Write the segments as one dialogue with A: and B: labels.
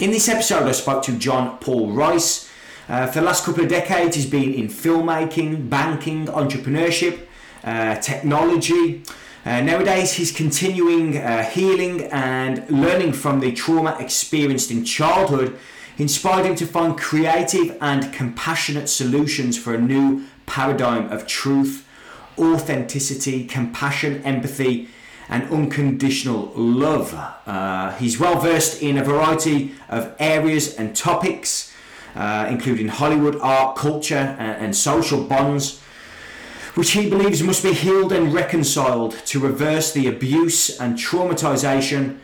A: In this episode, I spoke to John Paul Rice. Uh, for the last couple of decades, he's been in filmmaking, banking, entrepreneurship, uh, technology. Uh, nowadays, he's continuing uh, healing and learning from the trauma experienced in childhood, inspired him to find creative and compassionate solutions for a new paradigm of truth, authenticity, compassion, empathy, and unconditional love. Uh, he's well versed in a variety of areas and topics, uh, including Hollywood, art, culture, and, and social bonds, which he believes must be healed and reconciled to reverse the abuse and traumatization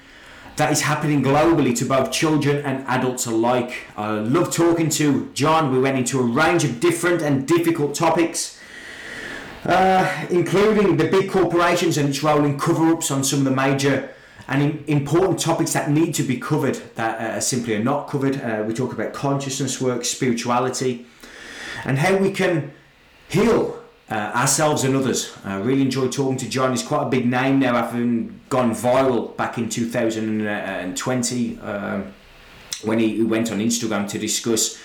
A: that is happening globally to both children and adults alike. I love talking to John. We went into a range of different and difficult topics uh, including the big corporations and its role in cover ups on some of the major and important topics that need to be covered that uh, simply are not covered. Uh, we talk about consciousness work, spirituality, and how we can heal uh, ourselves and others. I really enjoyed talking to John. He's quite a big name now, having gone viral back in 2020 um, when he went on Instagram to discuss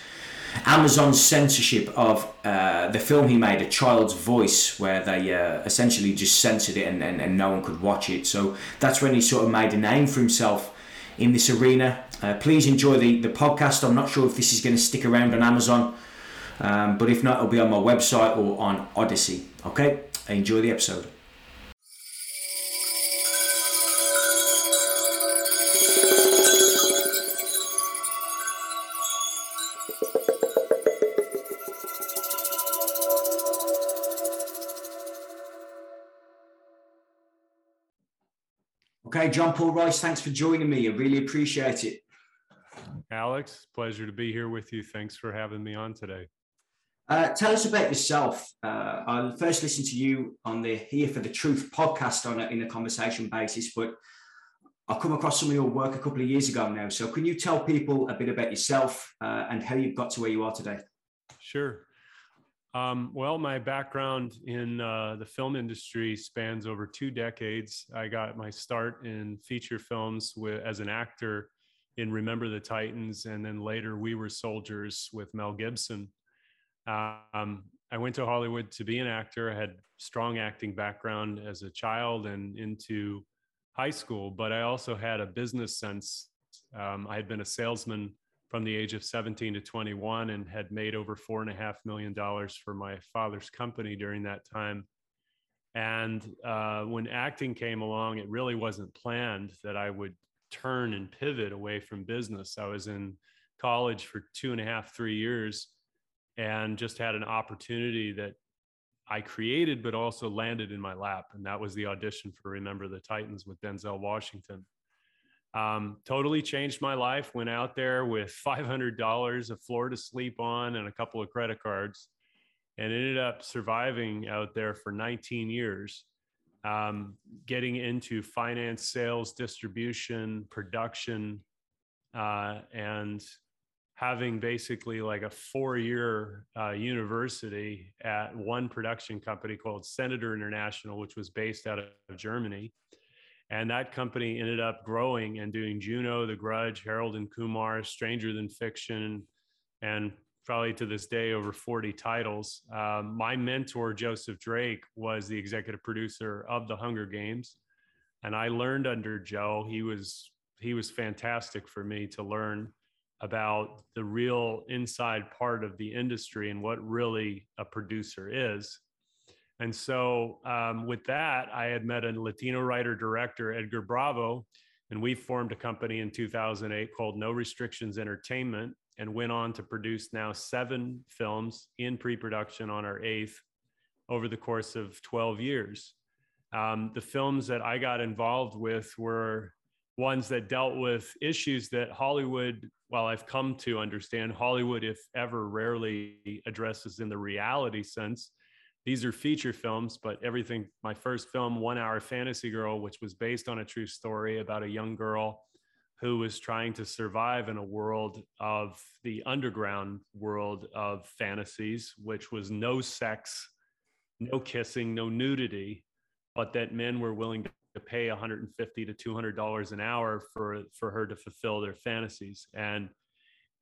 A: Amazon's censorship of uh, the film he made, A Child's Voice, where they uh, essentially just censored it and, and, and no one could watch it. So that's when he sort of made a name for himself in this arena. Uh, please enjoy the, the podcast. I'm not sure if this is going to stick around on Amazon, um, but if not, it'll be on my website or on Odysee. Okay, enjoy the episode. Okay, John Paul Rice, thanks for joining me. I really appreciate it.
B: Alex, pleasure to be here with you. Thanks for having me on today.
A: Uh, tell us about yourself. Uh, I first listened to you on the Here for the Truth podcast on a, in a conversation basis, but I come across some of your work a couple of years ago now. So, can you tell people a bit about yourself uh, and how you've got to where you are today?
B: Sure. Um, well, my background in uh, the film industry spans over two decades. I got my start in feature films with, as an actor in Remember the Titans, and then later We Were Soldiers with Mel Gibson. Um, I went to Hollywood to be an actor. I had strong acting background as a child and into high school, but I also had a business sense. Um, I had been a salesman from the age of 17 to 21 and had made over four and a half million dollars for my father's company during that time. And uh, when acting came along, it really wasn't planned that I would turn and pivot away from business. I was in college for two and a half, three years, and just had an opportunity that I created, but also landed in my lap. And that was the audition for Remember the Titans with Denzel Washington. Um, totally changed my life. Went out there with $500, a floor to sleep on, and a couple of credit cards, and ended up surviving out there for 19 years, um, getting into finance, sales, distribution, production, uh, and having basically like a four year uh, university at one production company called Senator International, which was based out of Germany and that company ended up growing and doing Juno, The Grudge, Harold and Kumar, Stranger Than Fiction, and probably to this day over 40 titles. Um, my mentor, Joseph Drake, was the executive producer of The Hunger Games. And I learned under Joe. He was he was fantastic for me to learn about the real inside part of the industry and what really a producer is. And so, um, with that, I had met a Latino writer director, Edgar Bravo, and we formed a company in 2008 called No Restrictions Entertainment and went on to produce now seven films in pre production on our eighth over the course of 12 years. Um, the films that I got involved with were ones that dealt with issues that Hollywood, well, I've come to understand, Hollywood, if ever, rarely addresses in the reality sense these are feature films, but everything, my first film, One Hour Fantasy Girl, which was based on a true story about a young girl who was trying to survive in a world of the underground world of fantasies, which was no sex, no kissing, no nudity, but that men were willing to pay 150 to 200 dollars an hour for for her to fulfill their fantasies. And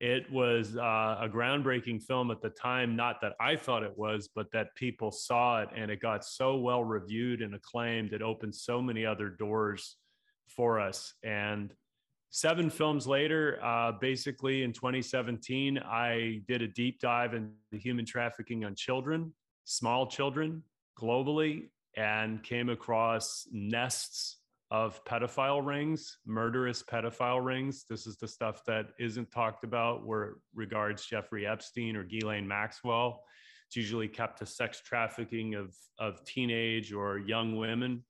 B: it was uh, a groundbreaking film at the time not that i thought it was but that people saw it and it got so well reviewed and acclaimed it opened so many other doors for us. And seven films later uh, basically in 2017 i did a deep dive into human trafficking on children small children globally and came across nests of pedophile rings, murderous pedophile rings. This is the stuff that isn't talked about where it regards Jeffrey Epstein or Ghislaine Maxwell. It's usually kept to sex trafficking of, of teenage or young women.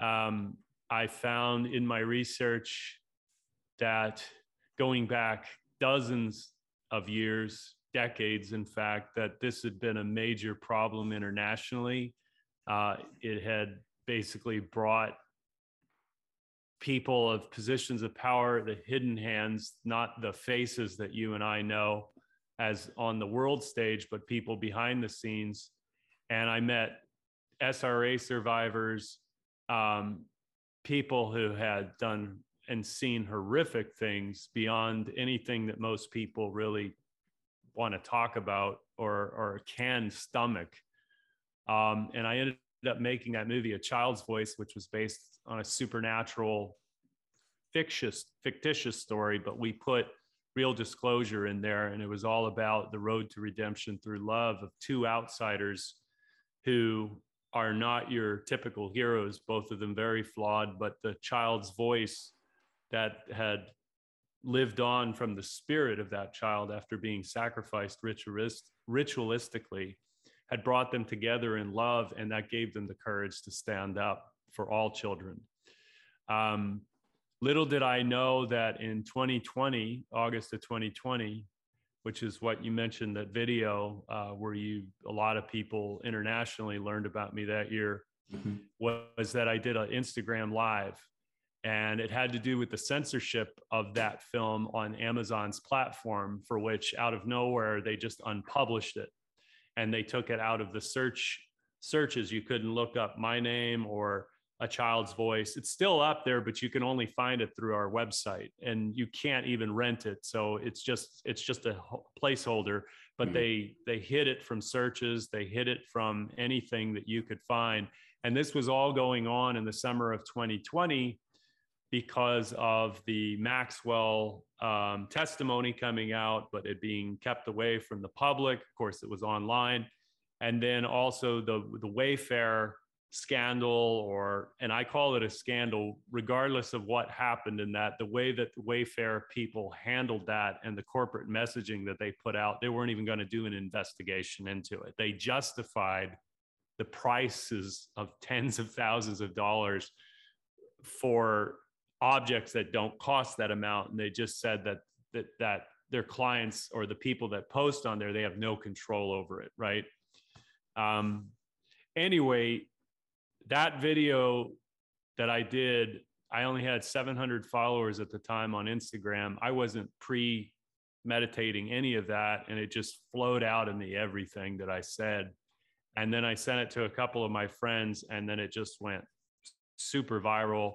B: Um, I found in my research that going back dozens of years, decades, in fact, that this had been a major problem internationally uh, it had basically brought people of positions of power, the hidden hands, not the faces that you and I know as on the world stage, but people behind the scenes. And I met SRA survivors, um, people who had done and seen horrific things beyond anything that most people really want to talk about or, or can stomach. Um, and I ended up making that movie a child's voice, which was based on a supernatural, fictitious, fictitious story, but we put real disclosure in there. And it was all about the road to redemption through love of two outsiders who are not your typical heroes, both of them very flawed, but the child's voice that had lived on from the spirit of that child after being sacrificed ritualist, ritualistically had brought them together in love, and that gave them the courage to stand up for all children. Um, little did I know that in 2020, August of 2020, which is what you mentioned that video uh, where you a lot of people internationally learned about me that year mm-hmm. was that I did an Instagram live and it had to do with the censorship of that film on Amazon's platform for which out of nowhere they just unpublished it and they took it out of the search searches. You couldn't look up my name or a child's voice. It's still up there, but you can only find it through our website, and you can't even rent it. So it's just it's just a placeholder. But mm-hmm. they they hid it from searches. They hid it from anything that you could find. And this was all going on in the summer of 2020 because of the Maxwell um, testimony coming out, but it being kept away from the public. Of course, it was online. And then also the, the Wayfair scandal, or, and I call it a scandal, regardless of what happened in that, the way that the Wayfair people handled that and the corporate messaging that they put out, they weren't even going to do an investigation into it. They justified the prices of tens of thousands of dollars for objects that don't cost that amount and they just said that that that their clients or the people that post on there they have no control over it right? Um anyway that video that i did i only had 700 followers at the time on instagram. I wasn't pre meditating any of that and it just flowed out of me everything that i said. And then i sent it to a couple of my friends and then it just went super viral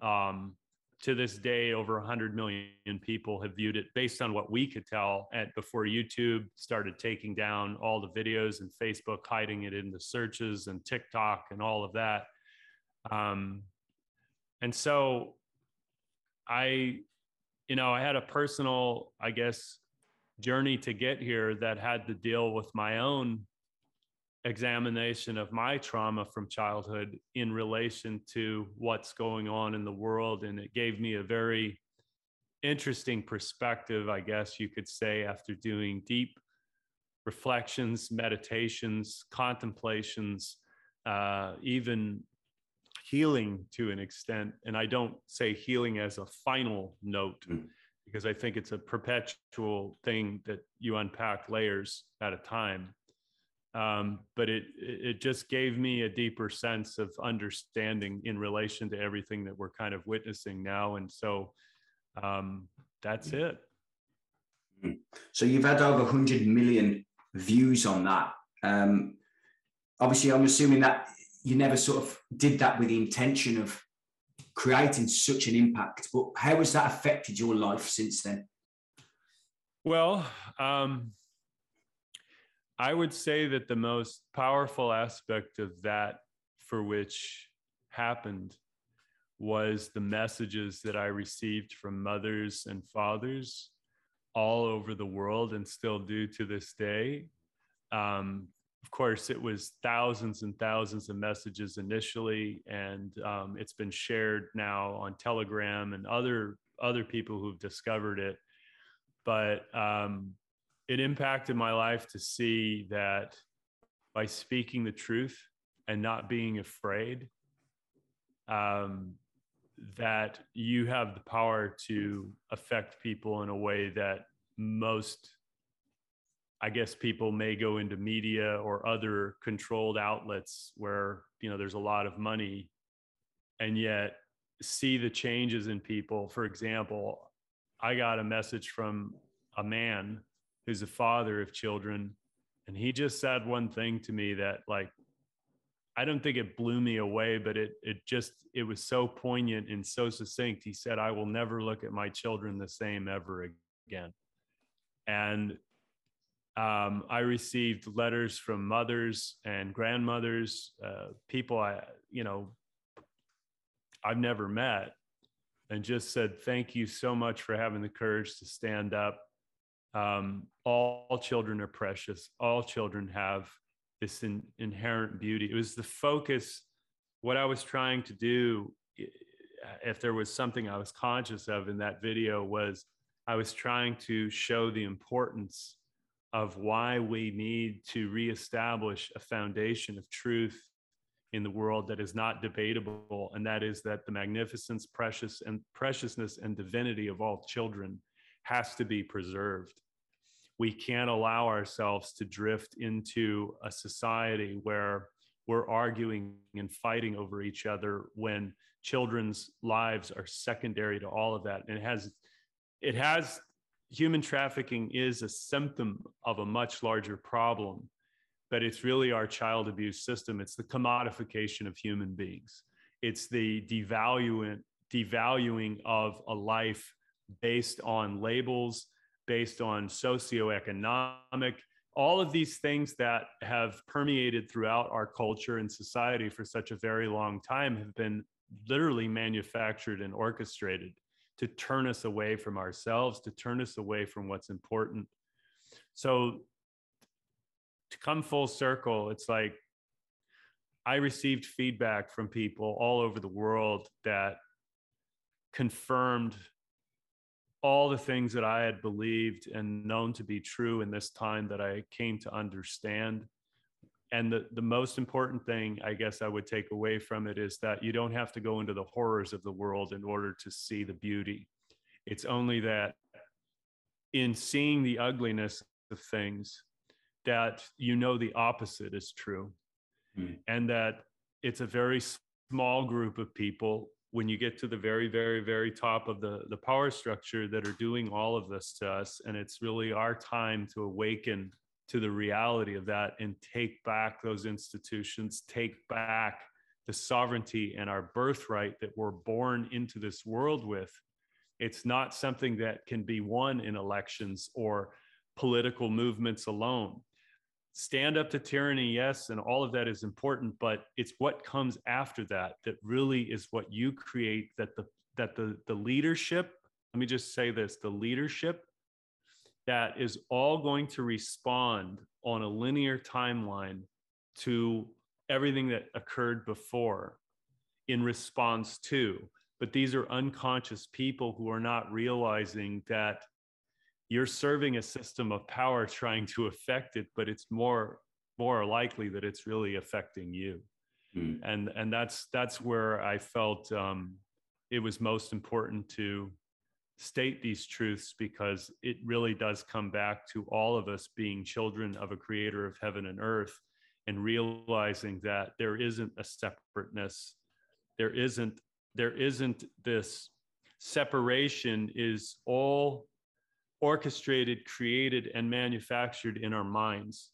B: um, to this day, over 100 million people have viewed it based on what we could tell at before YouTube started taking down all the videos and Facebook hiding it in the searches and TikTok and all of that. Um, and so I, you know, I had a personal, I guess, journey to get here that had to deal with my own examination of my trauma from childhood in relation to what's going on in the world. And it gave me a very interesting perspective, I guess you could say, after doing deep reflections, meditations, contemplations, uh, even healing to an extent. And I don't say healing as a final note. Mm. Because I think it's a perpetual thing that you unpack layers at a time um, but it it just gave me a deeper sense of understanding in relation to everything that we're kind of witnessing now and so um, that's it
A: hmm. so you've had over 100 million views on that um, obviously i'm assuming that you never sort of did that with the intention of creating such an impact. But how has that affected your life since then?
B: Well, um, I would say that the most powerful aspect of that for which happened was the messages that I received from mothers and fathers all over the world and still do to this day. Um, of course, it was thousands and thousands of messages initially, and um, it's been shared now on Telegram and other other people who've discovered it. But um, it impacted my life to see that by speaking the truth and not being afraid, um, that you have the power to affect people in a way that most I guess people may go into media or other controlled outlets where you know there's a lot of money and yet see the changes in people. For example, I got a message from a man who's a father of children and he just said one thing to me that like I don't think it blew me away, but it it just it was so poignant and so succinct. He said, "I will never look at my children the same ever again." And um, I received letters from mothers and grandmothers, uh, people I, you know, I've never met, and just said, "Thank you so much for having the courage to stand up." Um, all, all, children are precious. All children have this in, inherent beauty. It was the focus. What I was trying to do, if there was something I was conscious of in that video, was I was trying to show the importance of why we need to reestablish a foundation of truth in the world that is not debatable and that is that the magnificence precious and preciousness and divinity of all children has to be preserved we can't allow ourselves to drift into a society where we're arguing and fighting over each other when children's lives are secondary to all of that and it has it has human trafficking is a symptom of a much larger problem, but it's really our child abuse system. It's the commodification of human beings. It's the devaluing, devaluing of a life based on labels, based on socioeconomic, all of these things that have permeated throughout our culture and society for such a very long time have been literally manufactured and orchestrated to turn us away from ourselves, to turn us away from what's important. So to come full circle, it's like I received feedback from people all over the world that confirmed all the things that I had believed and known to be true in this time that I came to understand. And the, the most important thing i guess i would take away from it is that you don't have to go into the horrors of the world in order to see the beauty. It's only that in seeing the ugliness of things that you know the opposite is true. Mm. and that it's a very small group of people when you get to the very very very top of the the power structure that are doing all of this to us and it's really our time to awaken to the reality of that and take back those institutions, take back the sovereignty and our birthright that we're born into this world with. It's not something that can be won in elections or political movements alone. Stand up to tyranny, yes, and all of that is important, but it's what comes after that that really is what you create that the that the the leadership, let me just say this, the leadership that is all going to respond on a linear timeline to everything that occurred before in response to. But these are unconscious people who are not realizing that you're serving a system of power trying to affect it, but it's more more likely that it's really affecting you. Mm. And and that's that's where I felt um, it was most important to state these truths because it really does come back to all of us being children of a creator of heaven and earth and realizing that there isn't a separateness there isn't there isn't this separation is all orchestrated created and manufactured in our minds.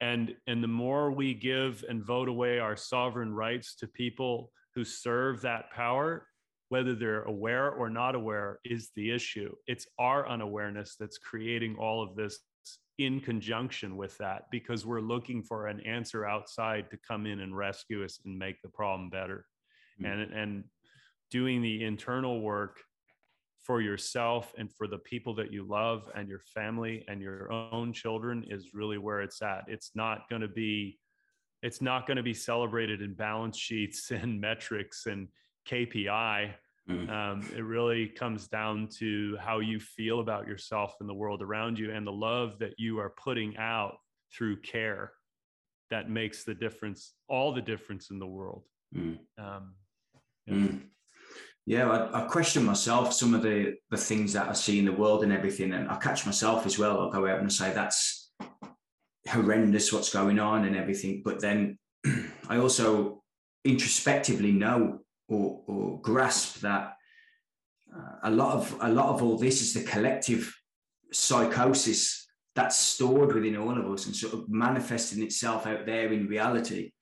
B: And and the more we give and vote away our sovereign rights to people who serve that power whether they're aware or not aware is the issue. It's our unawareness that's creating all of this in conjunction with that because we're looking for an answer outside to come in and rescue us and make the problem better. Mm-hmm. and and doing the internal work for yourself and for the people that you love and your family and your own children is really where it's at it's not going to be it's not going to be celebrated in balance sheets and metrics and kpi Mm. Um, it really comes down to how you feel about yourself and the world around you and the love that you are putting out through care that makes the difference, all the difference in the world. Mm. Um,
A: yeah. Mm. Yeah I, I, question myself some of the, the things that I see in the world and everything. And I catch myself as well. I'll go out and I say, that's horrendous what's going on and everything. But then I also introspectively know or, or grasp that uh, a lot of a lot of all this is the collective psychosis that's stored within all of us and sort of manifesting itself out there in reality.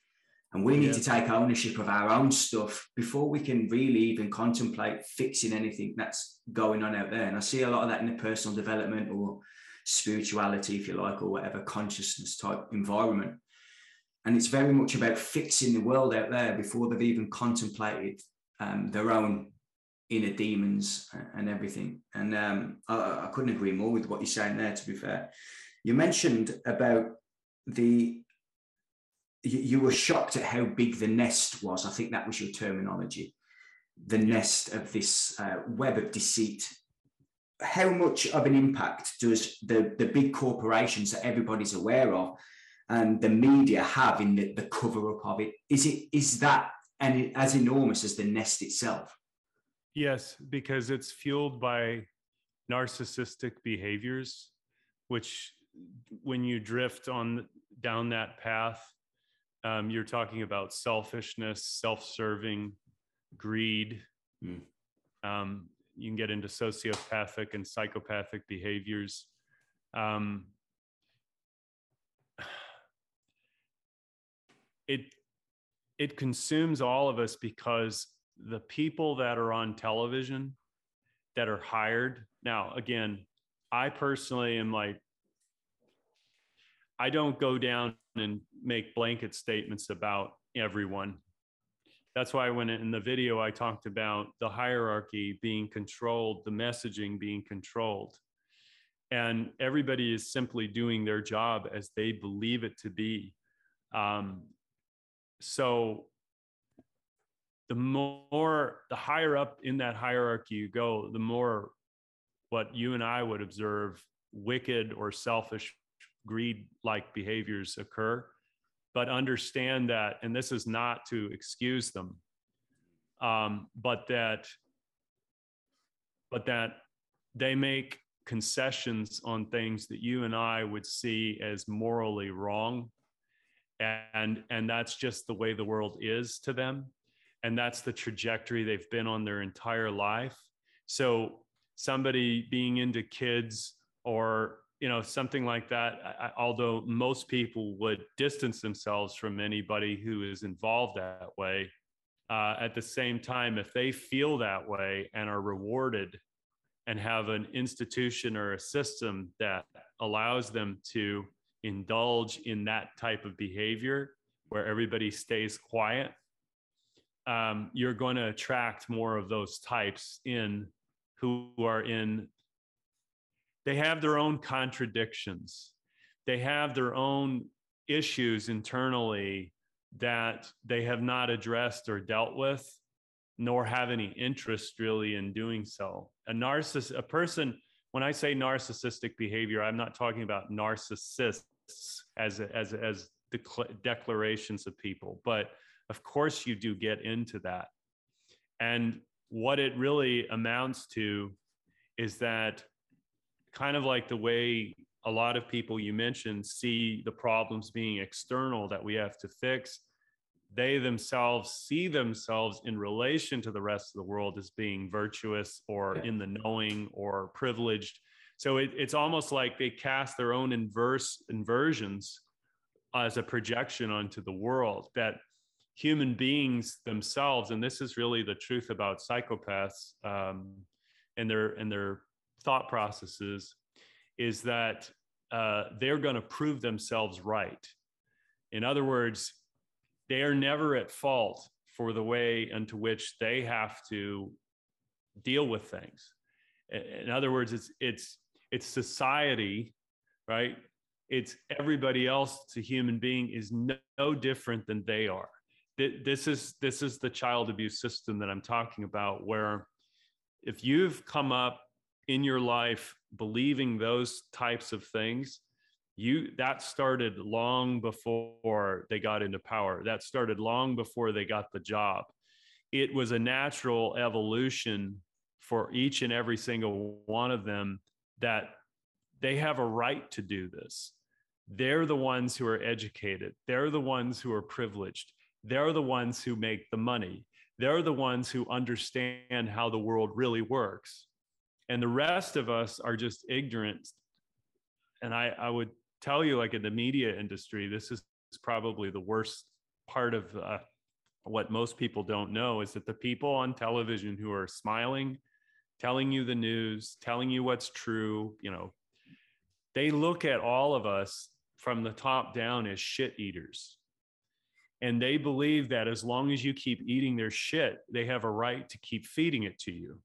A: And we need yeah. to take ownership of our own stuff before we can really even contemplate fixing anything that's going on out there. And I see a lot of that in the personal development or spirituality, if you like, or whatever consciousness type environment. And it's very much about fixing the world out there before they've even contemplated um, their own inner demons and everything. And um, I, I, couldn't agree more with what you're saying there, to be fair. You mentioned about the, you, you were shocked at how big the nest was. I think that was your terminology. The nest of this uh, web of deceit. How much of an impact does the, the big corporations that everybody's aware of and the media have in the, the cover up of it is it is that and as enormous as the nest itself
B: yes because it's fueled by narcissistic behaviors which when you drift on down that path um, you're talking about selfishness self-serving greed mm. um, you can get into sociopathic and psychopathic behaviors um, it it consumes all of us because the people that are on television that are hired now again i personally am like i don't go down and make blanket statements about everyone. That's why when in the video i talked about the hierarchy being controlled the messaging being controlled and everybody is simply doing their job as they believe it to be. Um, so the more the higher up in that hierarchy you go the more what you and i would observe wicked or selfish greed like behaviors occur but understand that and this is not to excuse them um, but that but that they make concessions on things that you and i would see as morally wrong. And and that's just the way the world is to them. And that's the trajectory they've been on their entire life. So somebody being into kids or you know something like that I, although most people would distance themselves from anybody who is involved that way uh, at the same time if they feel that way and are rewarded and have an institution or a system that allows them to indulge in that type of behavior where everybody stays quiet, um, you're going to attract more of those types in who are in, they have their own contradictions. They have their own issues internally that they have not addressed or dealt with, nor have any interest really in doing so. A narcissist, a person, when I say narcissistic behavior, I'm not talking about narcissists as as as declarations of people but of course you do get into that and what it really amounts to is that kind of like the way a lot of people you mentioned see the problems being external that we have to fix they themselves see themselves in relation to the rest of the world as being virtuous or yeah. in the knowing or privileged so it, it's almost like they cast their own inverse inversions as a projection onto the world that human beings themselves and this is really the truth about psychopaths um, and their and their thought processes is that uh, they're going to prove themselves right. In other words they are never at fault for the way into which they have to deal with things. In other words it's it's it's society right? It's everybody else to human being is no, no different than they are. This is this is the child abuse system that i'm talking about where if you've come up in your life believing those types of things you that started long before they got into power. That started long before they got the job. It was a natural evolution for each and every single one of them that they have a right to do this. They're the ones who are educated. They're the ones who are privileged. They're the ones who make the money. They're the ones who understand how the world really works. And the rest of us are just ignorant. And I, I would tell you, like in the media industry, this is probably the worst part of uh, what most people don't know is that the people on television who are smiling, telling you the news, telling you what's true, you know, they look at all of us from the top down as shit eaters and they believe that as long as you keep eating their shit they have a right to keep feeding it to you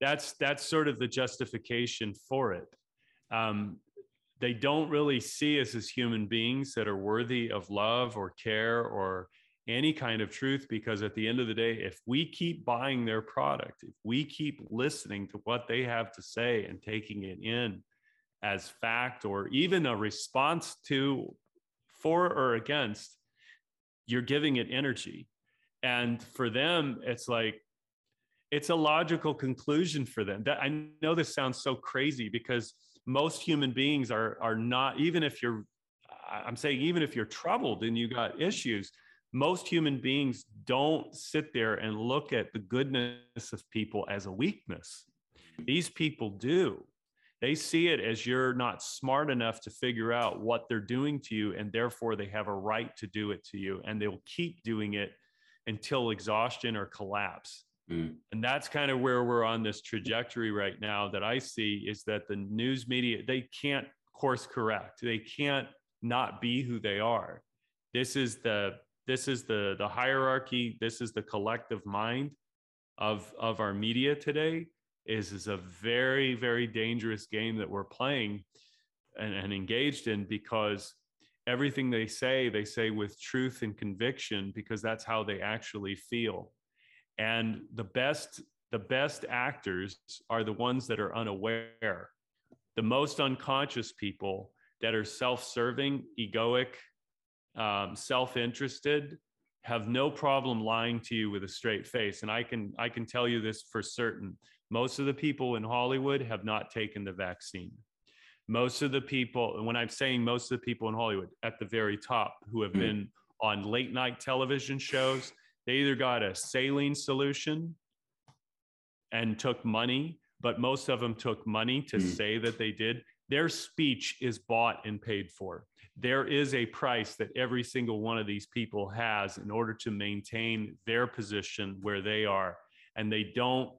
B: that's that's sort of the justification for it. Um, they don't really see us as human beings that are worthy of love or care or any kind of truth because at the end of the day if we keep buying their product if we keep listening to what they have to say and taking it in as fact or even a response to for or against you're giving it energy. And for them it's like it's a logical conclusion for them. That i know this sounds so crazy because most human beings are are not even if you're i'm saying even if you're troubled and you got issues most human beings don't sit there and look at the goodness of people as a weakness. These people do. They see it as you're not smart enough to figure out what they're doing to you and therefore they have a right to do it to you and they'll keep doing it until exhaustion or collapse mm. and that's kind of where we're on this trajectory right now that i see is that the news media they can't course correct. They can't not be who they are. This is the this is the the hierarchy this is the collective mind of of our media today. Is is a very very dangerous game that we're playing and, and engaged in because everything they say they say with truth and conviction because that's how they actually feel and the best the best actors are the ones that are unaware the most unconscious people that are self-serving egoic um, self-interested have no problem lying to you with a straight face and i can i can tell you this for certain most of the people in Hollywood have not taken the vaccine. Most of the people, when I'm saying most of the people in Hollywood at the very top who have hmm. been on late night television shows, they either got a saline solution and took money, but most of them took money to mm. say that they did. Their speech is bought and paid for. There is a price that every single one of these people has in order to maintain their position where they are. And they don't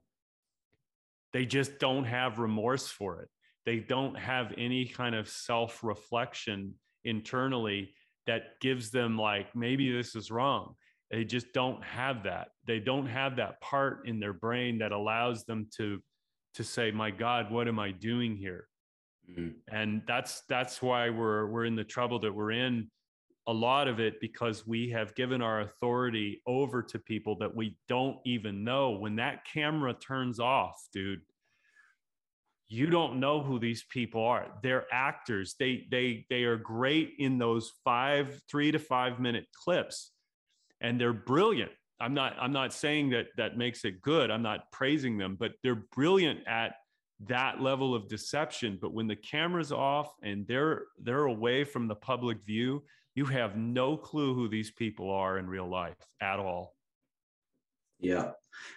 B: they just don't have remorse for it. They don't have any kind of self reflection internally that gives them, like, maybe this is wrong. They just don't have that. They don't have that part in their brain that allows them to to say, "My God, what am I doing here?" Mm-hmm. And that's that's why we're we're in the trouble that we're in a lot of it because we have given our authority over to people that we don't even know. When that camera turns off, dude, you don't know who these people are. They're actors. They they they are great in those 5 3 to 5 minute clips and they're brilliant. I'm not I'm not saying that that makes it good. I'm not praising them, but they're brilliant at that level of deception but when the camera's off and they're they're away from the public view you have no clue who these people are in real life at all.
A: Yeah.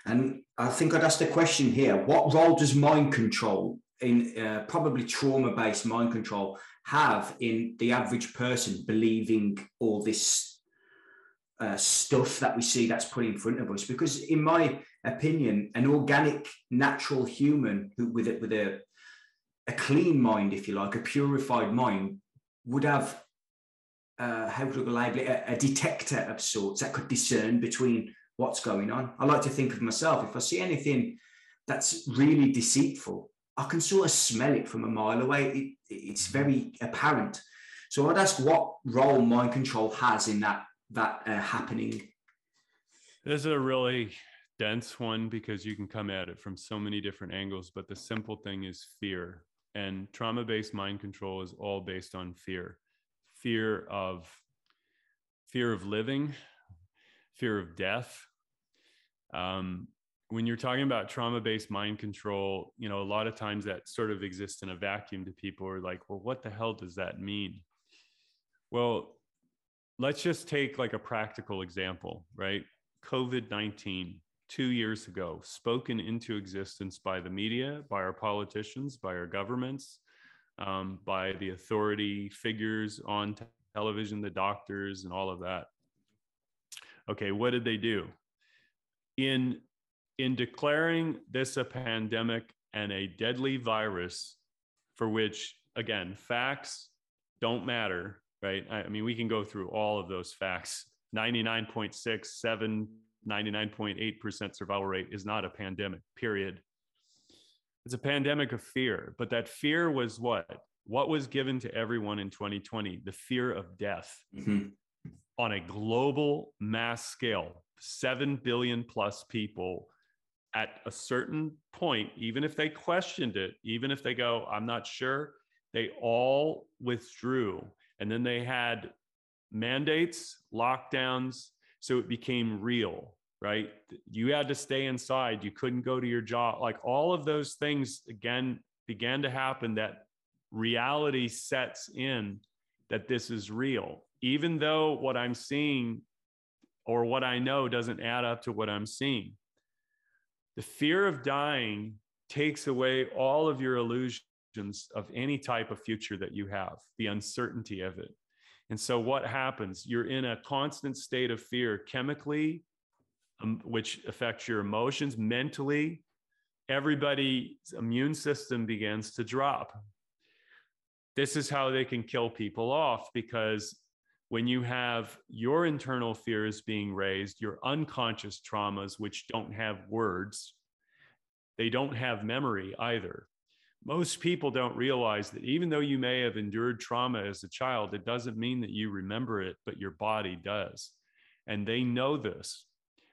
A: And I think I'd ask the question here what role does mind control in uh, probably trauma based mind control have in the average person believing all this uh, stuff that we see that's put in front of us? Because, in my opinion, an organic, natural human who with it with a a clean mind, if you like, a purified mind, would have uh, how to label it, a, a detector of sorts that could discern between what's going on. I like to think of myself if I see anything that's really deceitful, I can sort of smell it from a mile away. It, it's very apparent. So I'd ask what role mind control has in that that uh, happening.
B: This is a really dense one because you can come at it from so many different angles. But the simple thing is fear, and trauma-based mind control is all based on fear, fear of fear of living, fear of death. Um, when you're talking about trauma-based mind control, you know, a lot of times that sort of exists in a vacuum to people are like, well, what the hell does that mean? Well, let's just take like a practical example, right? COVID 19, two years ago, spoken into existence by the media, by our politicians, by our governments, um, by the authority figures on television, the doctors, and all of that. Okay, what did they do? In in declaring this a pandemic and a deadly virus for which, again, facts don't matter, right? I mean, we can go through all of those facts. 99.67, 99.8% survival rate is not a pandemic, period. It's a pandemic of fear, but that fear was what? What was given to everyone in 2020? The fear of death mm-hmm. on a global mass scale. 7 billion plus people at a certain point, even if they questioned it, even if they go, I'm not sure, they all withdrew. And then they had mandates, lockdowns. So it became real, right? You had to stay inside. You couldn't go to your job. Like all of those things, again, began to happen that reality sets in that this is real. Even though what I'm seeing or what I know doesn't add up to what I'm seeing the fear of dying takes away all of your illusions of any type of future that you have, the uncertainty of it. And so, what happens? You're in a constant state of fear chemically, um, which affects your emotions, mentally. Everybody's immune system begins to drop. This is how they can kill people off because when you have your internal fears being raised, your unconscious traumas, which don't have words, they don't have memory either. Most people don't realize that even though you may have endured trauma as a child, it doesn't mean that you remember it, but your body does. And they know this.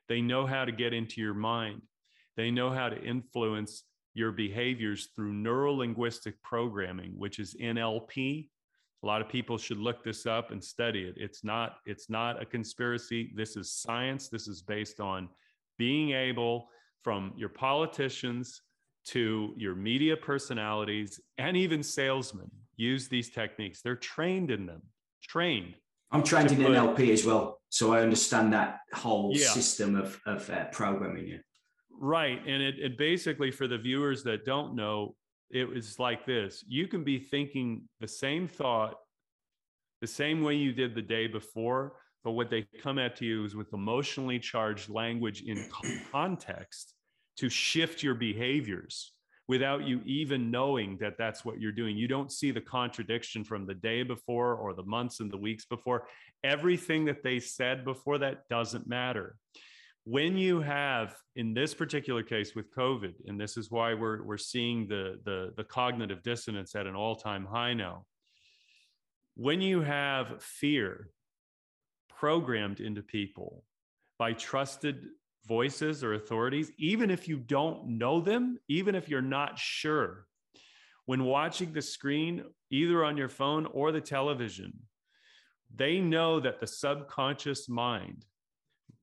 B: They know how to get into your mind. They know how to influence your behaviors through neuro linguistic programming, which is NLP, a lot of people should look this up and study it it's not it's not a conspiracy this is science this is based on being able from your politicians to your media personalities and even salesmen use these techniques they're trained in them trained
A: i'm trained in put, nlp as well so i understand that whole yeah. system of, of uh, programming yeah.
B: right and it, it basically for the viewers that don't know it was like this you can be thinking the same thought the same way you did the day before but what they come at to you is with emotionally charged language in context to shift your behaviors without you even knowing that that's what you're doing. You don't see the contradiction from the day before or the months and the weeks before. Everything that they said before that doesn't matter when you have in this particular case with covid and this is why we're, we're seeing the, the, the cognitive dissonance at an all-time high now when you have fear programmed into people by trusted voices or authorities even if you don't know them even if you're not sure when watching the screen either on your phone or the television they know that the subconscious mind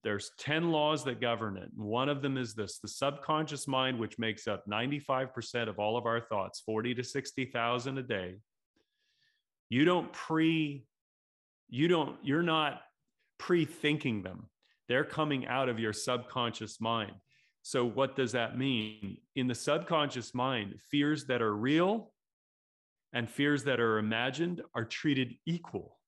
B: there's 10 laws that govern it. One of them is this the subconscious mind, which makes up 95% of all of our thoughts, 40 to 60,000 a day. You don't pre, you don't, you're not pre thinking them. They're coming out of your subconscious mind. So, what does that mean? In the subconscious mind, fears that are real and fears that are imagined are treated equal.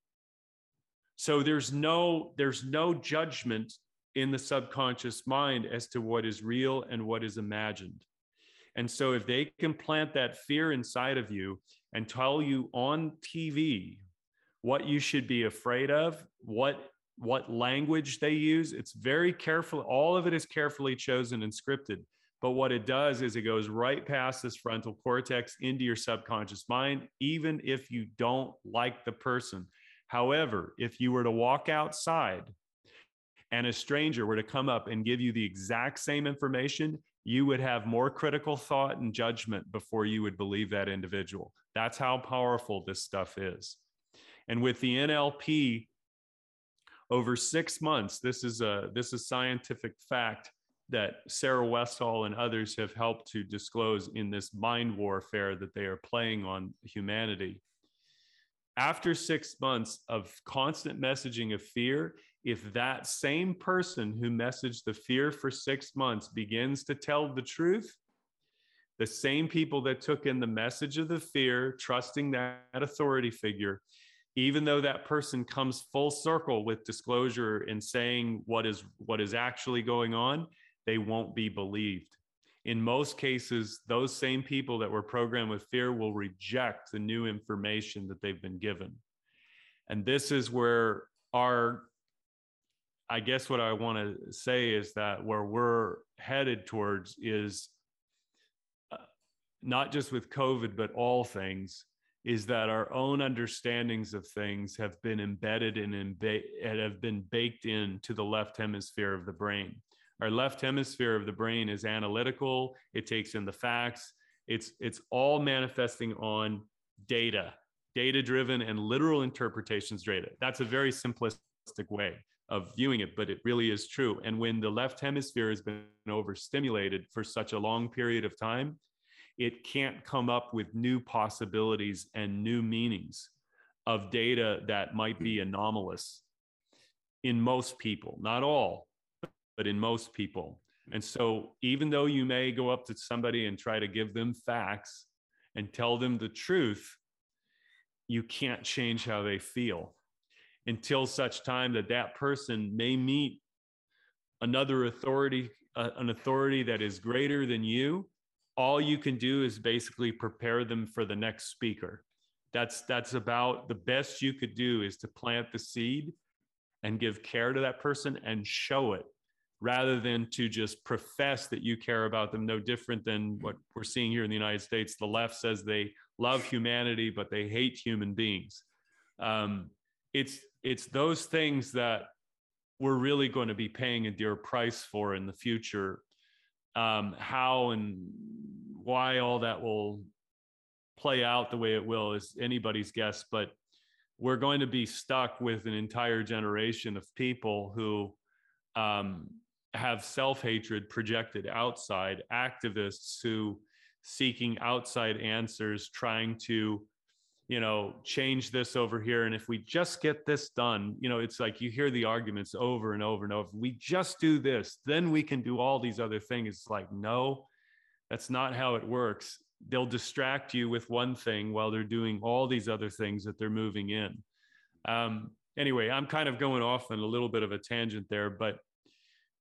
B: So there's no there's no judgment in the subconscious mind as to what is real and what is imagined. And so if they can plant that fear inside of you and tell you on TV what you should be afraid of, what what language they use, it's very careful all of it is carefully chosen and scripted. But what it does is it goes right past this frontal cortex into your subconscious mind even if you don't like the person. However, if you were to walk outside and a stranger were to come up and give you the exact same information, you would have more critical thought and judgment before you would believe that individual. That's how powerful this stuff is. And with the NLP, over six months, this is a this is scientific fact that Sarah Westall and others have helped to disclose in this mind warfare that they are playing on humanity. After six months of constant messaging of fear, if that same person who messaged the fear for six months begins to tell the truth, the same people that took in the message of the fear, trusting that authority figure, even though that person comes full circle with disclosure and saying what is what is actually going on, they won't be believed. In most cases, those same people that were programmed with fear will reject the new information that they've been given. And this is where our I guess what I want to say is that where we're headed towards is uh, not just with COVID, but all things, is that our own understandings of things have been embedded and, imba- and have been baked into the left hemisphere of the brain. Our left hemisphere of the brain is analytical, it takes in the facts, it's, it's all manifesting on data, data driven and literal interpretations data. That's a very simplistic way of viewing it, but it really is true. And when the left hemisphere has been overstimulated for such a long period of time, it can't come up with new possibilities and new meanings of data that might be anomalous in most people, not all, but in most people. And so, even though you may go up to somebody and try to give them facts and tell them the truth, you can't change how they feel until such time that that person may meet another authority, uh, an authority that is greater than you. All you can do is basically prepare them for the next speaker. That's that's about the best you could do is to plant the seed and give care to that person and show it rather than to just profess that you care about them no different than what we're seeing here in the united states the left says they love humanity but they hate human beings um, it's it's those things that we're really going to be paying a dear price for in the future. Um, how and why all that will play out the way it will is anybody's guess, but we're going to be stuck with an entire generation of people who um, have self hatred projected outside, activists who seeking outside answers, trying to you know, change this over here. And if we just get this done, you know, it's like you hear the arguments over and over and over. We just do this, then we can do all these other things. It's like, no, that's not how it works. They'll distract you with one thing while they're doing all these other things that they're moving in. Um, anyway, I'm kind of going off on a little bit of a tangent there, but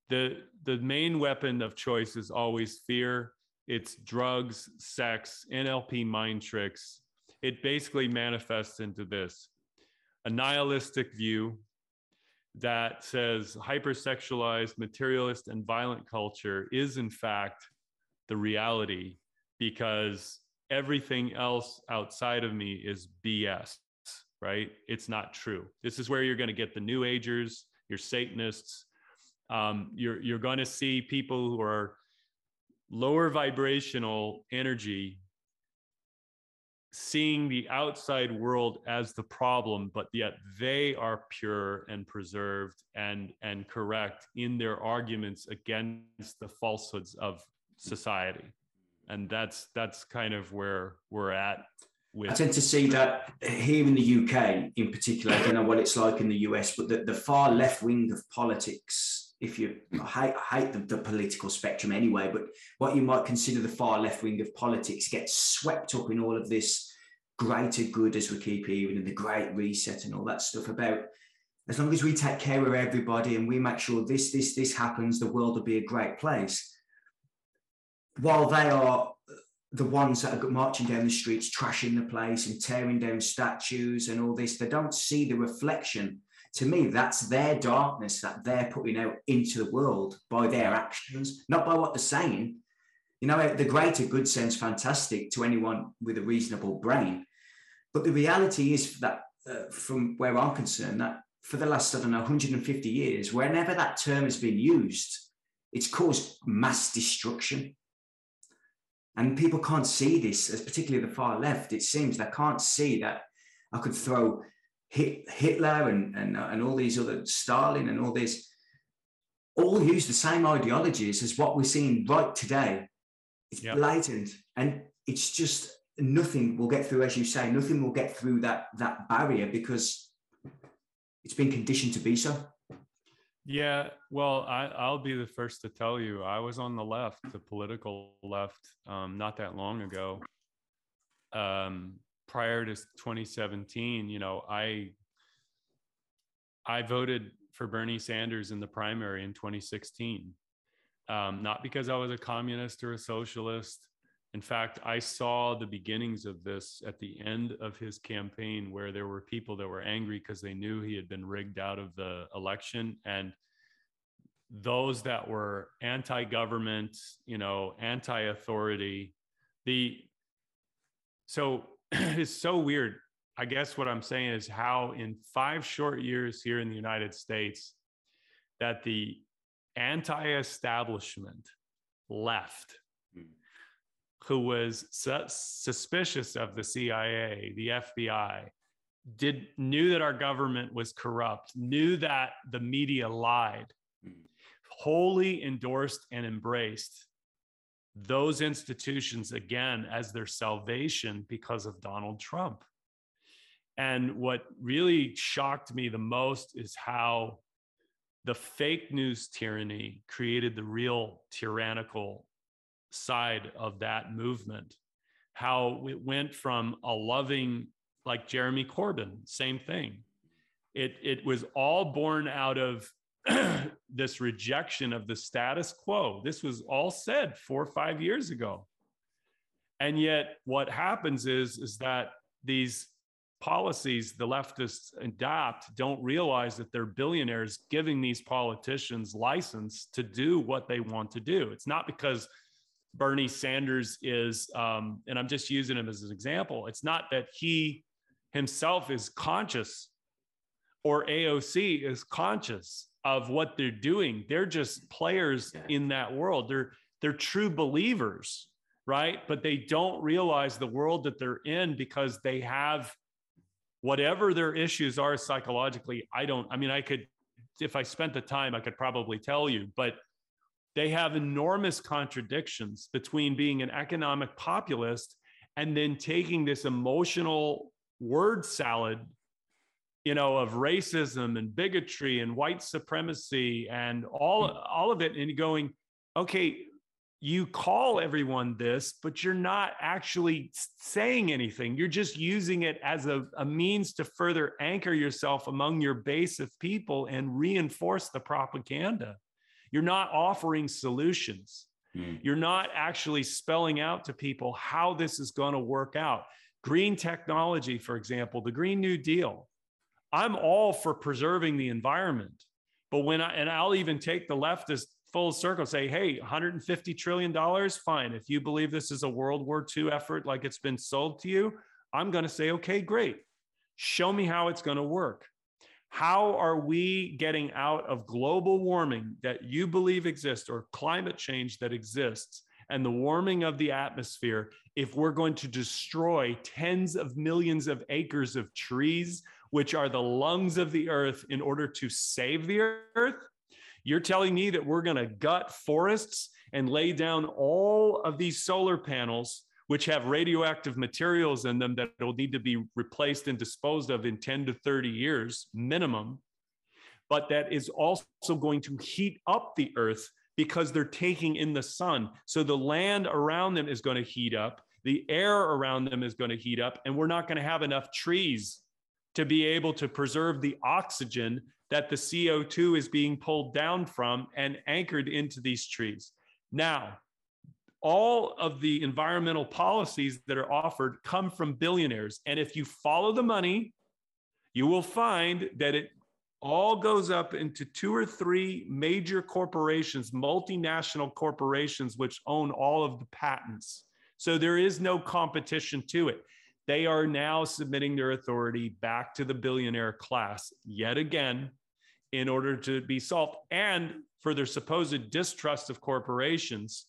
B: the the main weapon of choice is always fear. It's drugs, sex, NLP mind tricks, it basically manifests into this a nihilistic view that says hypersexualized, materialist, and violent culture is, in fact, the reality because everything else outside of me is BS, right? It's not true. This is where you're going to get the New Agers, your Satanists. Um, you're you're going to see people who are lower vibrational energy seeing the outside world as the problem but yet they are pure and preserved and and correct in their arguments against the falsehoods of society. And that's that's kind of where we're at
A: with I tend to see that here in the UK in particular I don't know what it's like in the US but the, the far left wing of politics if you I hate, I hate the, the, political spectrum anyway, but what you might consider the far left wing of politics gets swept up in all of this greater good, as we keep hearing, and the great reset and all that stuff about as long as we take care of everybody and we make sure this, this, this happens, the world will be a great place. While they are the ones that are marching down the streets, trashing the place and tearing down statues and all this, they don't see the reflection to me, that's their darkness that they're putting out into the world by their actions, not by what they're saying. You know, the greater good sounds fantastic to anyone with a reasonable brain. But the reality is that, uh, from where I'm concerned, that for the last, I don't know, 150 years, whenever that term has been used, it's caused mass destruction. And people can't see this, as particularly the far left. It seems they can't see that I could throw Hitler and, and, uh, and all these other Stalin and all this all use the same ideologies as what we're seeing right today. It's yep. blatant, and it's just nothing will get through, as you say, nothing will get through that that barrier because it's been conditioned to be so.
B: Yeah, well, I, will be the first to tell you, I was on the left, the political left, um, not that long ago. Um, prior to 2017, you know, I I voted for Bernie Sanders in the primary in 2016. Um, not because I was a communist or a socialist. In fact, I saw the beginnings of this at the end of his campaign, where there were people that were angry because they knew he had been rigged out of the election. And those that were anti government, you know, anti authority, the so it's so weird. I guess what I'm saying is how in five short years here in the United States, that the anti-establishment left, mm. who was su- suspicious of the CIA, the FBI, did knew that our government was corrupt, knew that the media lied, mm. wholly endorsed and embraced those institutions again as their salvation because of Donald Trump. And what really shocked me the most is how the fake news tyranny created the real tyrannical side of that movement. How it went from a loving, like Jeremy Corbyn, same thing. It, it was all born out of this rejection of the status quo. This was all said four or five years ago. And yet, what happens is, is that these policies the leftists adopt don't realize that they're billionaires giving these politicians license to do what they want to do. It's not because Bernie Sanders is, um, and I'm just using him as an example, it's not that he himself is conscious or AOC is conscious of what they're doing. They're just players in that world. They're they're true believers, right? But they don't realize the world that they're in because they have whatever their issues are psychologically. I don't I mean I could if I spent the time I could probably tell you, but they have enormous contradictions between being an economic populist and then taking this emotional word salad you know, of racism and bigotry and white supremacy and all, hmm. all of it, and going, okay, you call everyone this, but you're not actually saying anything. You're just using it as a, a means to further anchor yourself among your base of people and reinforce the propaganda. You're not offering solutions. Mm. You're not actually spelling out to people how this is going to work out. Green technology, for example, the Green New Deal I'm all for preserving the environment. But when I, and I'll even take the leftist full circle, say, hey, $150 trillion, fine. If you believe this is a World War II effort like it's been sold to you, I'm going to say, okay, great. Show me how it's going to work. How are we getting out of global warming that you believe exists or climate change that exists and the warming of the atmosphere if we're going to destroy tens of millions of acres of trees which are the lungs of the earth, in order to save the earth. You're telling me that we're going to gut forests and lay down all of these solar panels, which have radioactive materials in them that will need to be replaced and disposed of in 10 to 30 years minimum. but that is also going to heat up the earth because they're taking in the sun. So the land around them is going to heat up, the air around them is going to heat up, and we're not going to have enough trees to be able to preserve the oxygen that the CO2 is being pulled down from and anchored into these trees. Now, all of the environmental policies that are offered come from billionaires. And if you follow the money, you will find that it all goes up into two or three major corporations, multinational corporations, which own all of the patents. So there is no competition to it. They are now submitting their authority back to the billionaire class yet again in order to be solved. And for their supposed distrust of corporations,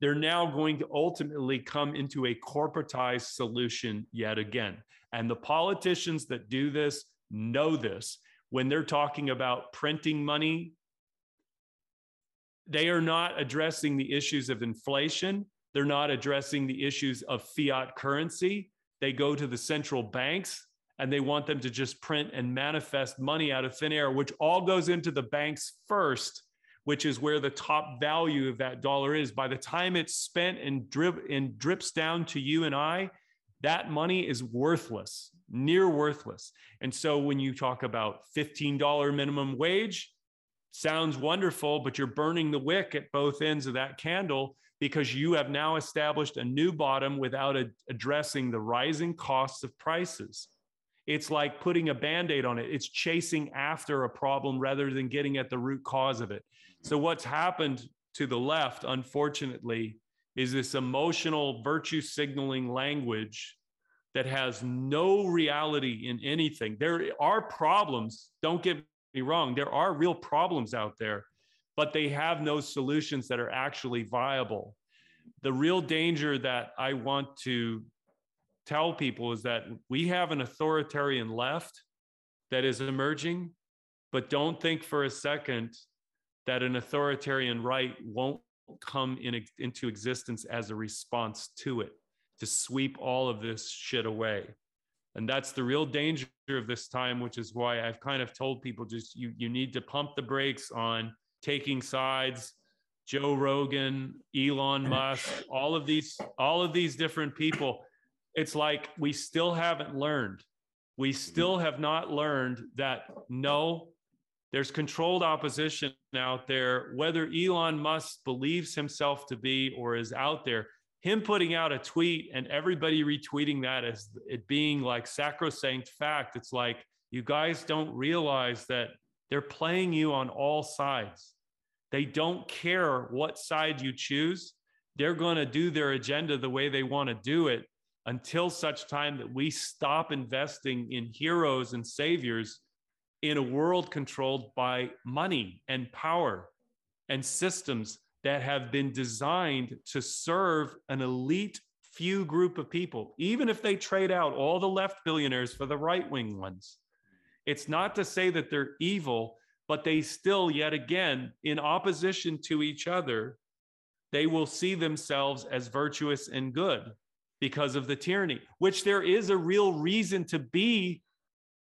B: they're now going to ultimately come into a corporatized solution yet again. And the politicians that do this know this. When they're talking about printing money, they are not addressing the issues of inflation. They're not addressing the issues of fiat currency. They go to the central banks and they want them to just print and manifest money out of thin air, which all goes into the banks first, which is where the top value of that dollar is. By the time it's spent and, drip, and drips down to you and I, that money is worthless, near worthless. And so when you talk about $15 minimum wage, sounds wonderful, but you're burning the wick at both ends of that candle because you have now established a new bottom without a, addressing the rising costs of prices. It's like putting a band aid on it. It's chasing after a problem rather than getting at the root cause of it. So, what's happened to the left, unfortunately, is this emotional virtue signaling language that has no reality in anything. There are problems, don't get me wrong, there are real problems out there, but they have no solutions that are actually viable. The real danger that I want to tell people is that we have an authoritarian left that is emerging, but don't think for a second that an authoritarian right won't come in, into existence as a response to it to sweep all of this shit away. And that's the real danger of this time, which is why I've kind of told people just you, you need to pump the brakes on taking sides. Joe Rogan, Elon mm. Musk, all of these, all of these different people it's like we still haven't learned. We mm-hmm. still have not learned that no, there's controlled opposition out there, whether Elon Musk believes himself to be or is out there. Him putting out a tweet and everybody retweeting that as it being like sacrosanct fact. It's like you guys don't realize that they're playing you on all sides. They don't care what side you choose. They're going to do their agenda the way they want to do it until such time that we stop investing in heroes and saviors in a world controlled by money and power and systems that have been designed to serve an elite few group of people, even if they trade out all the left billionaires for the right wing ones. It's not to say that they're evil, but they still, yet again, in opposition to each other, they will see themselves as virtuous and good because of the tyranny, which there is a real reason to be,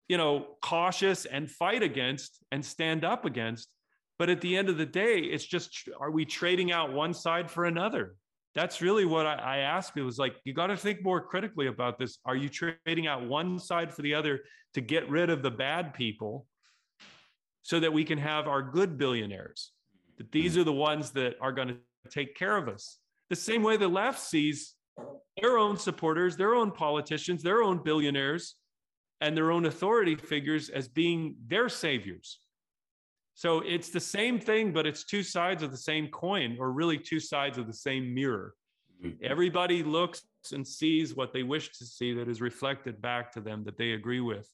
B: you know, cautious and fight against and stand up against. But at the end of the day, it's just are we trading out one side for another? That's really what I, I asked people. Was like, you got to think more critically about this. Are you trading out one side for the other to get rid of the bad people so that we can have our good billionaires? That these mm-hmm. are the ones that are going to take care of us. The same way the left sees their own supporters, their own politicians, their own billionaires, and their own authority figures as being their saviors. So it's the same thing, but it's two sides of the same coin, or really two sides of the same mirror. Mm-hmm. Everybody looks and sees what they wish to see that is reflected back to them that they agree with.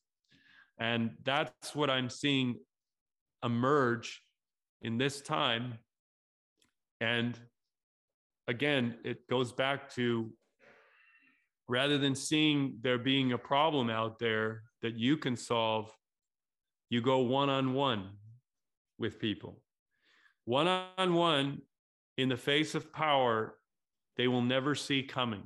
B: And that's what I'm seeing emerge in this time. And again, it goes back to rather than seeing there being a problem out there that you can solve, you go one on one with people. One on one in the face of power, they will never see coming.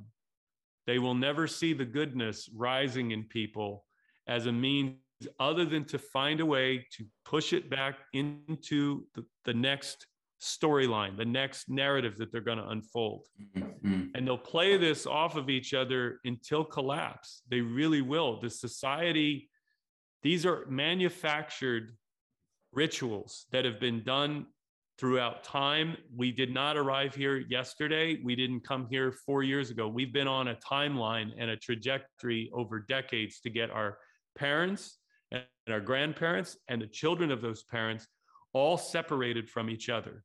B: They will never see the goodness rising in people as a means other than to find a way to push it back into the, the next storyline, the next narrative that they're going to unfold. Mm-hmm. And they'll play this off of each other until collapse. They really will. The society, these are manufactured rituals that have been done throughout time. We did not arrive here yesterday. We didn't come here four years ago. We've been on a timeline and a trajectory over decades to get our parents and our grandparents and the children of those parents all separated from each other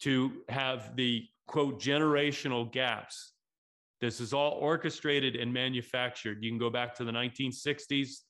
B: to have the quote generational gaps. This is all orchestrated and manufactured. You can go back to the 1960s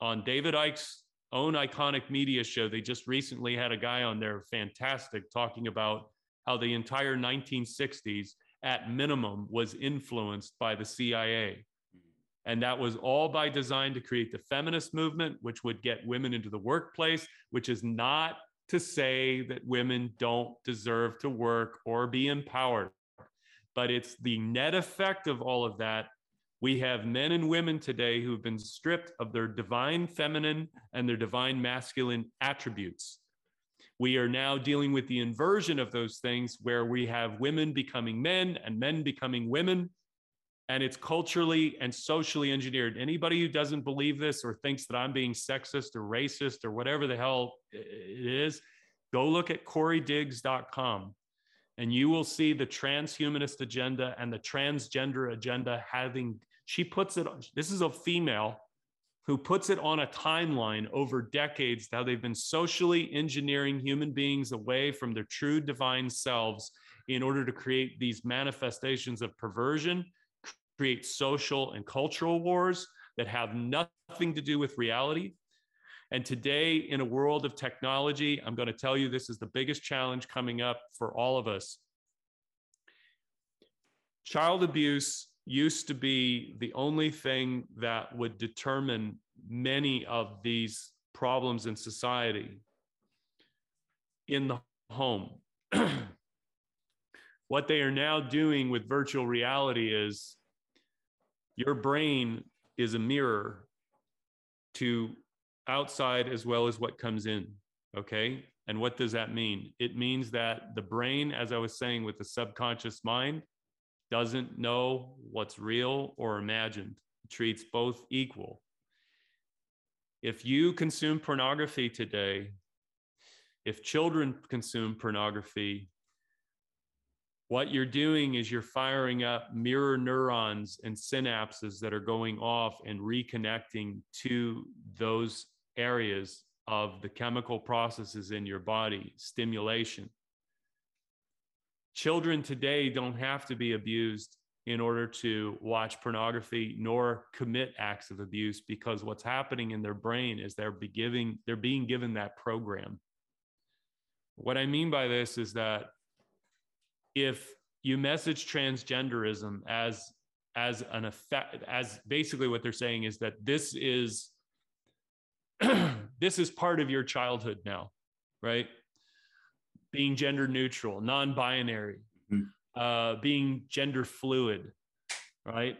B: on David Icke's own Ickonic media show. They just recently had a guy on there, fantastic, talking about how the entire 1960s, at minimum, was influenced by the CIA. Mm-hmm. And that was all by design to create the feminist movement, which would get women into the workplace, which is not to say that women don't deserve to work or be empowered. But it's the net effect of all of that we have men and women today who have been stripped of their divine feminine and their divine masculine attributes. We are now dealing with the inversion of those things where we have women becoming men and men becoming women. And it's culturally and socially engineered. Anybody who doesn't believe this or thinks that I'm being sexist or racist or whatever the hell it is, go look at CoreyDiggs.com and you will see the transhumanist agenda and the transgender agenda having she puts it, on this is a female who puts it on a timeline over decades how they've been socially engineering human beings away from their true divine selves in order to create these manifestations of perversion, create social and cultural wars that have nothing to do with reality. And today, in a world of technology, I'm going to tell you this is the biggest challenge coming up for all of us. Child abuse used to be the only thing that would determine many of these problems in society in the home. what they are now doing with virtual reality is your brain is a mirror to outside as well as what comes in. Okay. And what does that mean? It means that the brain, as I was saying with the subconscious mind, doesn't know what's real or imagined, treats both equal. If you consume pornography today, if children consume pornography, what you're doing is you're firing up mirror neurons and synapses that are going off and reconnecting to those areas of the chemical processes in your body, stimulation. Children today don't have to be abused in order to watch pornography nor commit acts of abuse because what's happening in their brain is they're be giving, they're being given that program. What I mean by this is that if you message transgenderism as as an effect as basically what they're saying is that this is this is part of your childhood now right being gender neutral, non binary, mm-hmm. uh, being gender fluid, right?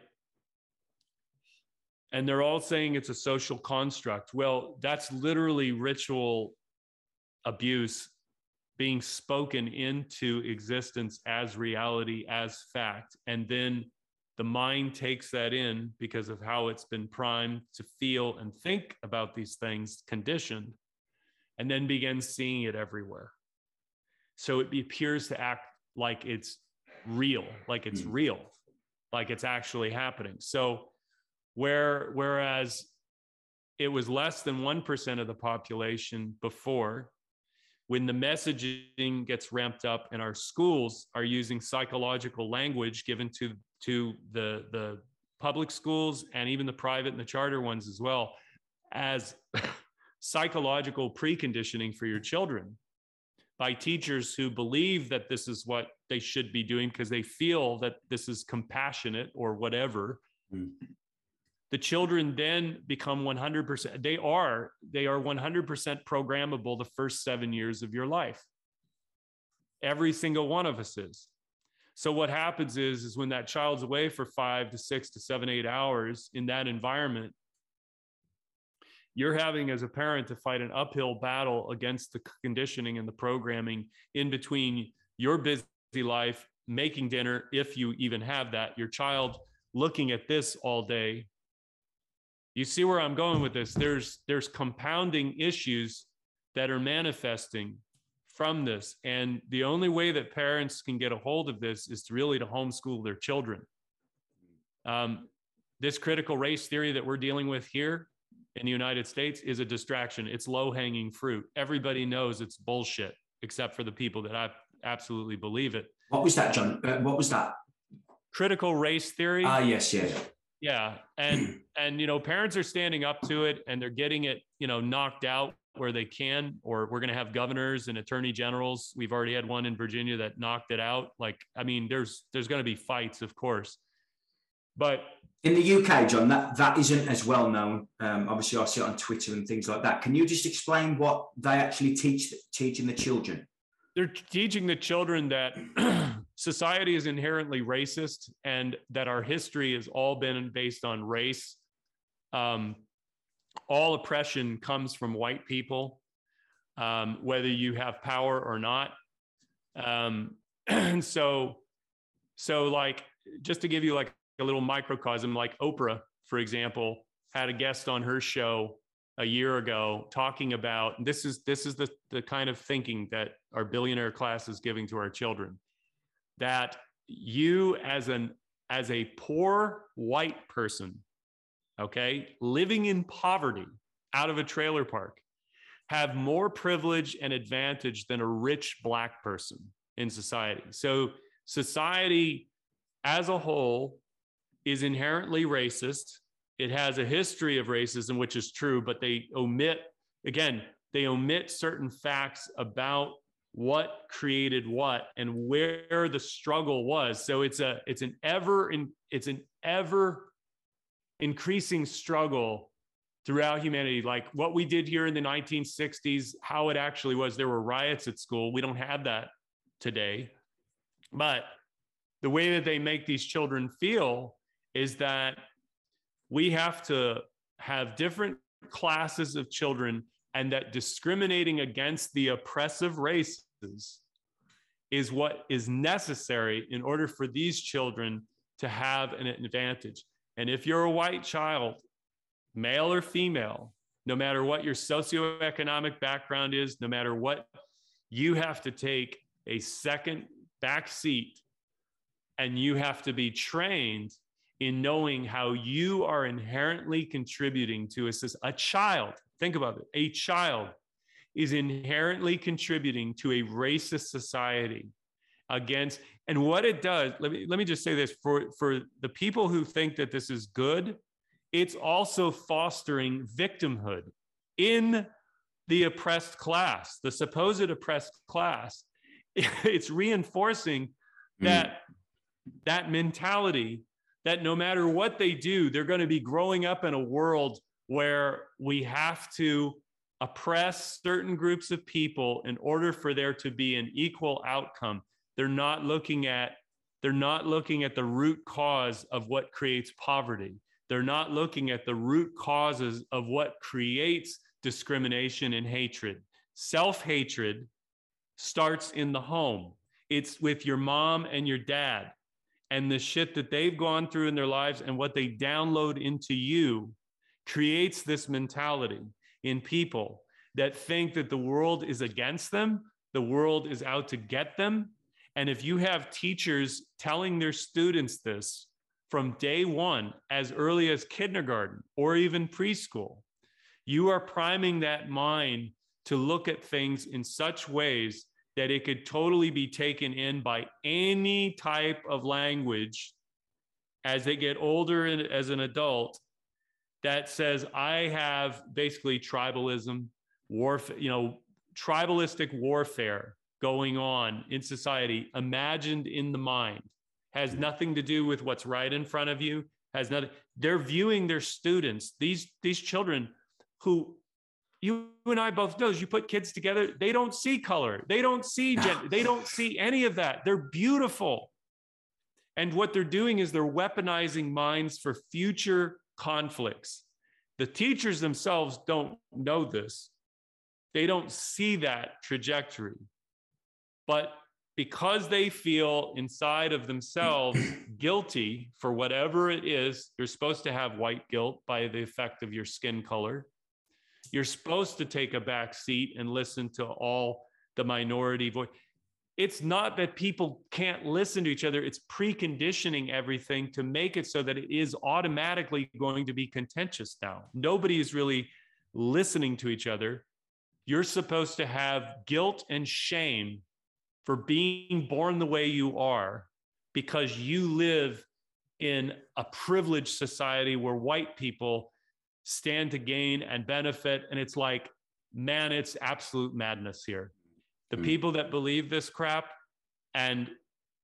B: And they're all saying it's a social construct. Well, that's literally ritual abuse being spoken into existence as reality, as fact. And then the mind takes that in because of how it's been primed to feel and think about these things, conditioned, and then begins seeing it everywhere. So it appears to act like it's real, like it's mm. real, like it's actually happening. So where whereas it was less than 1% of the population before when the messaging gets ramped up and our schools are using psychological language given to to the the public schools and even the private and the charter ones as well as psychological preconditioning for your children by teachers who believe that this is what they should be doing because they feel that this is compassionate or whatever. Mm. The children then become 100%, they are, they are 100% programmable the first seven years of your life. Every single one of us is. So what happens is, is when that child's away for five to six to seven, eight hours in that environment, you're having as a parent to fight an uphill battle against the conditioning and the programming in between your busy life making dinner if you even have that your child looking at this all day. You see where i'm going with this? There's there's compounding issues that are manifesting from this. And the only way that parents can get a hold of this is to really to homeschool their children. Um, this critical race theory that we're dealing with here in the united states is a distraction. It's low hanging fruit. Everybody knows it's bullshit except for the people that i absolutely believe it.
A: What was that john? Uh, what was that?
B: Critical race theory?
A: Ah yes yeah
B: yeah. And and you know parents are standing up to it and they're getting it you know knocked out where they can or we're going to have governors and attorney generals. We've already had one in virginia that knocked it out. Like i mean there's there's going to be fights of course but
A: in the uk john that that isn't as well known um, obviously i see it on twitter and things like that can you just explain what they actually teach teaching the children
B: they're teaching the children that society is inherently racist and that our history has all been based on race. Um, all oppression comes from white people, um, whether you have power or not. Um, and so, so like, just to give you like a little microcosm, like Oprah, for example, had a guest on her show a year ago talking about this is this is the the kind of thinking that our billionaire class is giving to our children that you as an as a poor white person okay living in poverty out of a trailer park have more privilege and advantage than a rich black person in society. So society as a whole is inherently racist it has a history of racism, which is true, but they omit, again, they omit certain facts about what created what and where the struggle was. So it's a it's an ever in it's an ever increasing struggle throughout humanity. Like what we did here in the 1960s, how it actually was. There were riots at school. We don't have that today. But the way that they make these children feel is that we have to have different classes of children and that discriminating against the oppressive races is what is necessary in order for these children to have an advantage. And if you're a white child, male or female, no matter what your socioeconomic background is, no matter what, you have to take a second back seat and you have to be trained in knowing how you are inherently contributing to assist a child. Think about it. A child is inherently contributing to a racist society against and what it does let me let me just say this for for the people who think that this is good it's also fostering victimhood in the oppressed class the supposed oppressed class it's reinforcing hmm. that mm. that mentality that no matter what they do, they're going to be growing up in a world where we have to oppress certain groups of people in order for there to be an equal outcome. They're not looking at they're not looking at the root cause of what creates poverty. They're not looking at the root causes of what creates discrimination and hatred. Self-hatred starts in the home. It's with your mom and your dad and the shit that they've gone through in their lives and what they download into you creates this mentality in people that think that the world is against them, the world is out to get them. And if you have teachers telling their students this from day one, as early as kindergarten or even preschool, you are priming that mind to look at things in such ways that it could totally be taken in by any type of language as they get older and as an adult that says i have basically tribalism warfare you know tribalistic warfare going on in society imagined in the mind has nothing to do with what's right in front of you has nothing they're viewing their students these these children who you and I both know you put kids together, they don't see color, they don't see gender, they don't see any of that. They're beautiful. And what they're doing is they're weaponizing minds for future conflicts. The teachers themselves don't know this. They don't see that trajectory. But because they feel inside of themselves guilty for whatever it is, you're supposed to have white guilt by the effect of your skin color. You're supposed to take a back seat and listen to all the minority voice. It's not that people can't listen to each other, it's preconditioning everything to make it so that it is automatically going to be contentious now. Nobody is really listening to each other. You're supposed to have guilt and shame for being born the way you are because you live in a privileged society where white people stand to gain and benefit. And it's like, man, it's absolute madness here. The mm. people that believe this crap and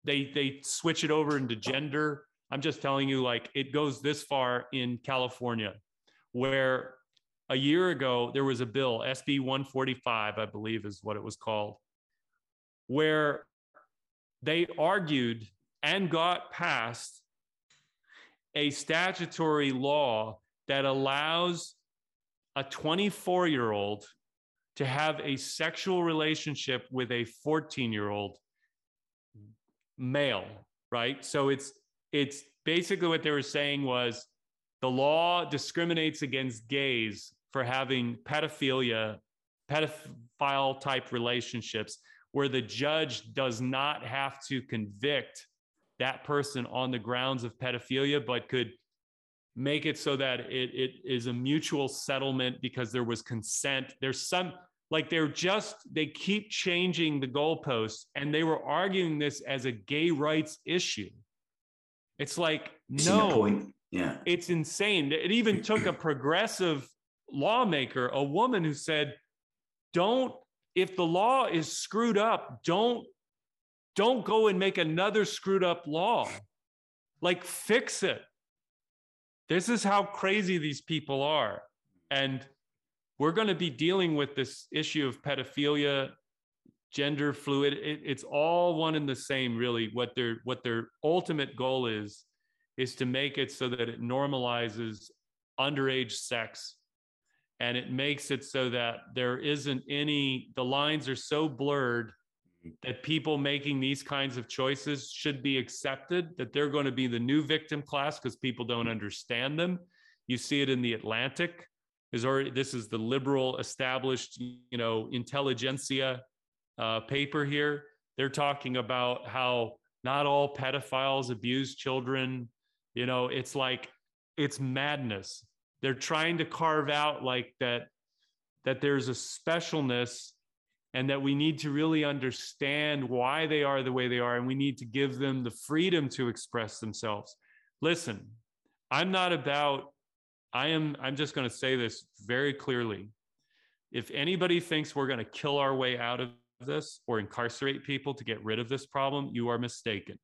B: they they switch it over into gender. I'm just telling you, like it goes this far in California, where a year ago there was a bill, SB 145, I believe is what it was called, where they argued and got passed a statutory law that allows a 24 year old to have a sexual relationship with a 14 year old male right? So it's it's basically what they were saying was the law discriminates against gays for having pedophilia pedophile type relationships where the judge does not have to convict that person on the grounds of pedophilia, but could make it so that it, it is a mutual settlement because there was consent. There's some, like they're just, they keep changing the goalposts and they were arguing this as a gay rights issue. It's like, no,
C: yeah,
B: it's insane. It even took a progressive lawmaker, a woman who said, don't if the law is screwed up, don't don't go and make another screwed up law. Like fix it. This is how crazy these people are. And we're going to be dealing with this issue of pedophilia, gender fluid. It, it's all one and the same, really. What their what their ultimate goal is is to make it so that it normalizes underage sex and it makes it so that there isn't any the lines are so blurred that people making these kinds of choices should be accepted that they're going to be the new victim class because people don't understand them. You see it in the atlantic. Is already this is the liberal established you know intelligentsia uh, paper here. They're talking about how not all pedophiles abuse children. You know it's like it's madness. They're trying to carve out like that that there's a specialness and that we need to really understand why they are the way they are and we need to give them the freedom to express themselves. Listen i'm not about i am i'm just going to say this very clearly. If anybody thinks we're going to kill our way out of this or incarcerate people to get rid of this problem you are mistaken.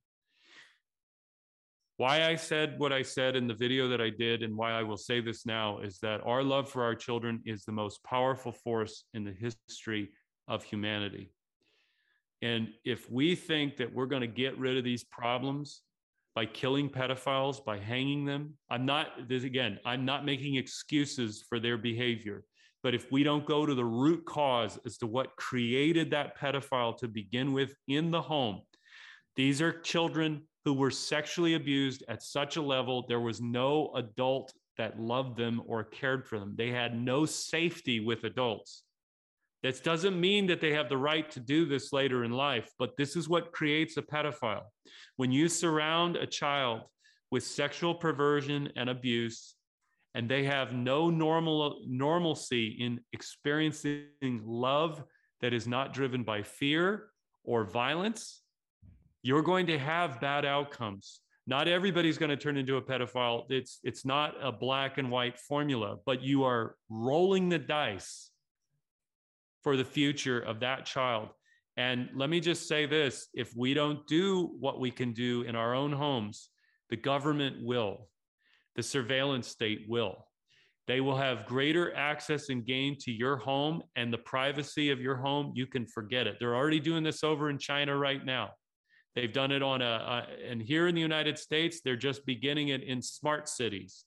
B: Why I said what I said in the video that I did, and why I will say this now, is that our love for our children is the most powerful force in the history of humanity. And if we think that we're going to get rid of these problems by killing pedophiles, by hanging them, I'm not, this again, I'm not making excuses for their behavior. But if we don't go to the root cause as to what created that pedophile to begin with in the home, these are children who were sexually abused at such a level, there was no adult that loved them or cared for them. They had no safety with adults. This doesn't mean that they have the right to do this later in life, but this is what creates a pedophile. When you surround a child with sexual perversion and abuse, and they have no normal normalcy in experiencing love that is not driven by fear or violence, you're going to have bad outcomes. Not everybody's going to turn into a pedophile. It's it's not a black and white formula, but you are rolling the dice for the future of that child. And let me just say this, if we don't do what we can do in our own homes, the government will. The surveillance state will. They will have greater access and gain to your home and the privacy of your home. You can forget it. They're already doing this over in China right now. They've done it on a, a, and here in the United States, they're just beginning it in smart cities.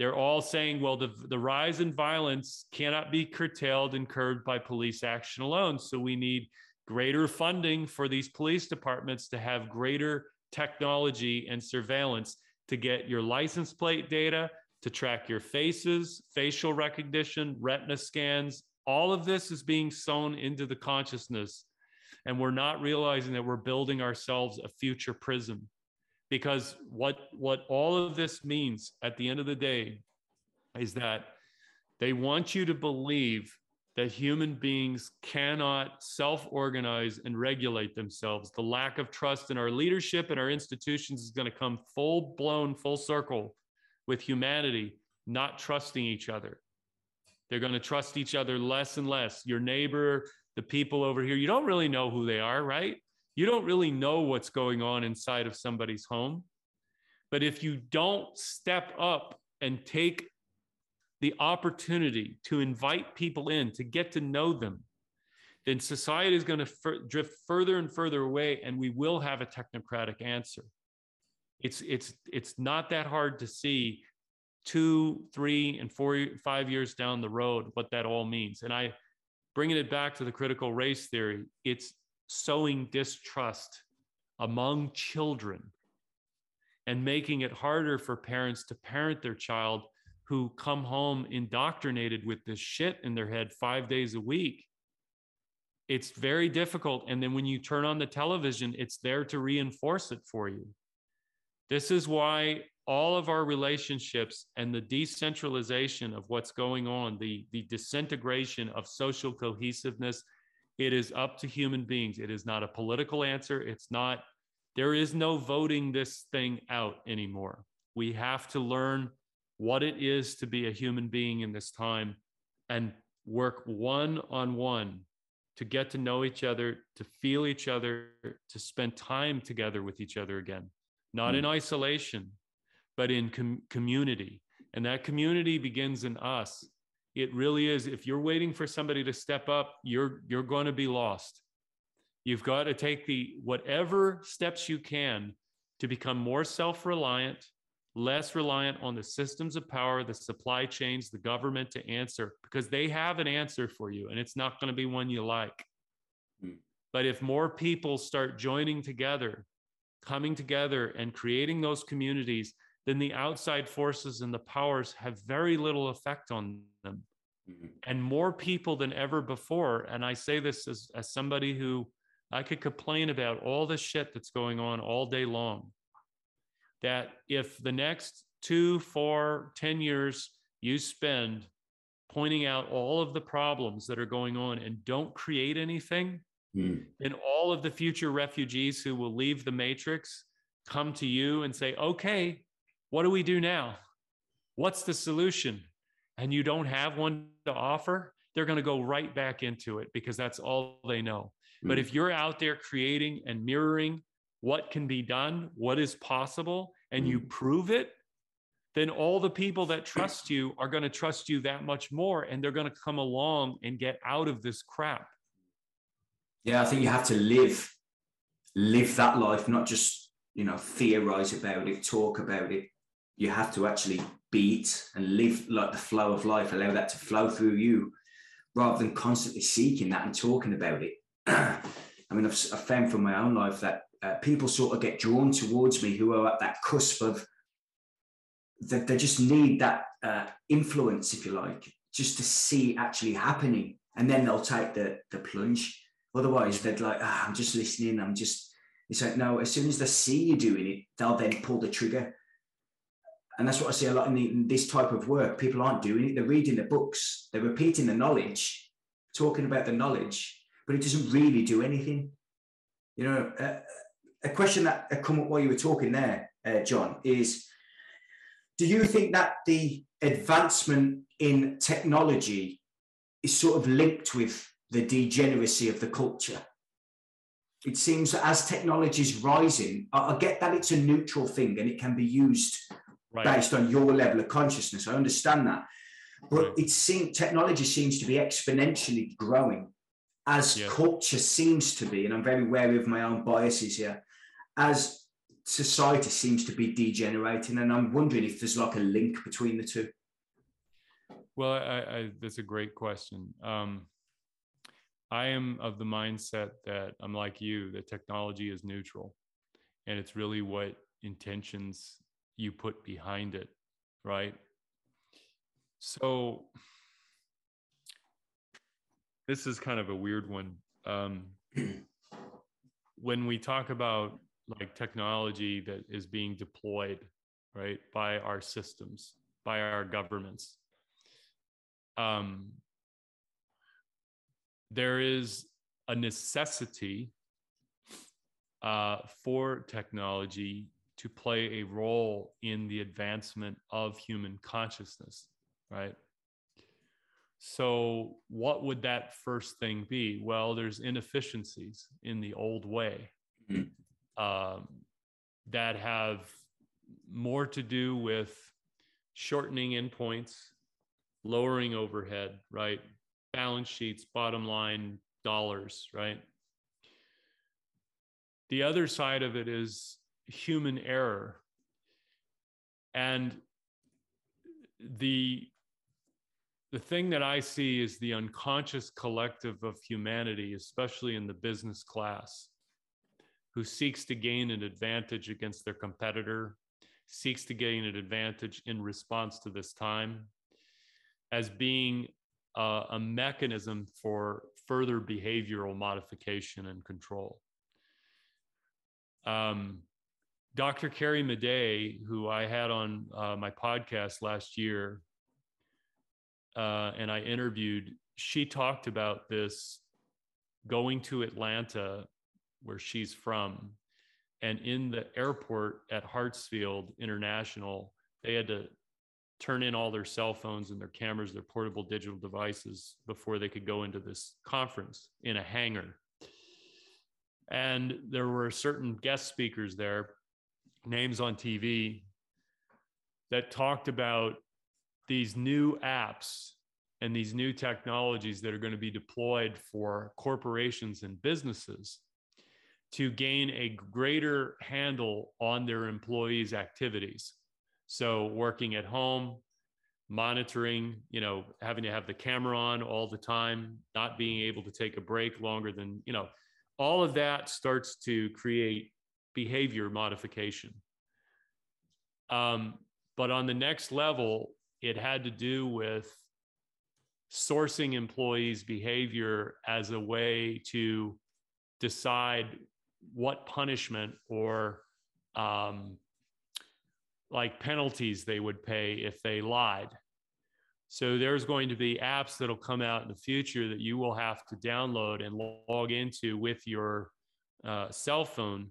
B: They're all saying, well, the, the rise in violence cannot be curtailed and curbed by police action alone. So we need greater funding for these police departments to have greater technology and surveillance to get your license plate data, to track your faces, facial recognition, retina scans. All of this is being sewn into the consciousness. And we're not realizing that we're building ourselves a future prison because what what all of this means at the end of the day is that they want you to believe that human beings cannot self-organize and regulate themselves. The lack of trust in our leadership and our institutions is going to come full blown full circle with humanity not trusting each other. They're going to trust each other less and less. Your neighbor the people over here you don't really know who they are right you don't really know what's going on inside of somebody's home. But if you don't step up and take the opportunity to invite people in, to get to know them, then society is going to f- drift further and further away, and we will have a technocratic answer. It's, it's, it's not that hard to see two, three, and four, five years down the road what that all means. And I, bringing it back to the critical race theory, it's sowing distrust among children and making it harder for parents to parent their child who come home indoctrinated with this shit in their head five days a week. It's very difficult. And then when you turn on the television, it's there to reinforce it for you. This is why all of our relationships and the decentralization of what's going on, the, the disintegration of social cohesiveness it is up to human beings. It is not a political answer. It's not, there is no voting this thing out anymore. We have to learn what it is to be a human being in this time and work one on one to get to know each other, to feel each other, to spend time together with each other again, not mm. in isolation, but in com- community. And that community begins in us it really is. If you're waiting for somebody to step up you're you're going to be lost. You've got to take the whatever steps you can to become more self-reliant less reliant on the systems of power the supply chains the government to answer because they have an answer for you and it's not going to be one you like. Mm. but if more people start joining together coming together and creating those communities then the outside forces and the powers have very little effect on them. Mm-hmm. And more people than ever before. And I say this as, as somebody who I could complain about all the shit that's going on all day long. That if the next two, four, ten years you spend pointing out all of the problems that are going on and don't create anything, mm. then all of the future refugees who will leave the matrix come to you and say, okay, what do we do now? What's the solution? And you don't have one to offer, they're going to go right back into it because that's all they know. Mm. But if you're out there creating and mirroring what can be done, what is possible, and mm. you prove it, then all the people that trust you are going to trust you that much more and they're going to come along and get out of this crap.
A: Yeah, I think you have to live live that life, not just, you know, theorize about it, talk about it, you have to actually beat and live like the flow of life, allow that to flow through you rather than constantly seeking that and talking about it. I mean, I've, I've, found from my own life that uh, people sort of get drawn towards me who are at that cusp of that they just need that uh, influence, if you like, just to see actually happening. And then they'll take the, the plunge. Otherwise, they're like, ah, I'm just listening. I'm just, it's like, no, as soon as they see you doing it, they'll then pull the trigger and that's what I see a lot in, the, in, this type of work. People aren't doing it. They're reading the books. They're repeating the knowledge, talking about the knowledge, but it doesn't really do anything. You know, uh, a question that come up while you were talking there, uh, John, is: Do you think that the advancement in technology is sort of linked with the degeneracy of the culture? It seems that as technology is rising, I, I get that it's a neutral thing and it can be used right. based on your level of consciousness. I understand that. But right. it seems technology seems to be exponentially growing as yeah. culture seems to be, and I'm very wary of my own biases here, as society seems to be degenerating, and I'm wondering if there's like a link between the two.
B: Well, I, I, that's a great question. Um, I am of the mindset that I'm like you, that technology is neutral, and it's really what intentions you put behind it, right? So this is kind of a weird one. Um, when we talk about like technology that is being deployed, right, by our systems, by our governments, um, there is a necessity uh, for technology to play a role in the advancement of human consciousness, right? So, what would that first thing be? Well, there's inefficiencies in the old way mm-hmm. um, that have more to do with shortening endpoints, lowering overhead, right? Balance sheets, bottom line, dollars, right? The other side of it is human error. And the the thing that I see is the unconscious collective of humanity, especially in the business class, who seeks to gain an advantage against their competitor, seeks to gain an advantage in response to this time, as being a, a mechanism for further behavioral modification and control. Um, Dr. Carrie Madej, who I had on uh, my podcast last year, uh, and I interviewed, she talked about this going to Atlanta, where she's from. And in the airport at Hartsfield International, they had to turn in all their cell phones and their cameras, their portable digital devices before they could go into this conference in a hangar. And there were certain guest speakers there, names on TV, that talked about these new apps and these new technologies that are going to be deployed for corporations and businesses to gain a greater handle on their employees' activities. So, working at home, monitoring, you know, having to have the camera on all the time, not being able to take a break longer than, you know, all of that starts to create behavior modification. Um, but on the next level, it had to do with sourcing employees' behavior as a way to decide what punishment or um, like penalties they would pay if they lied. So there's going to be apps that'll come out in the future that you will have to download and log into with your uh, cell phone.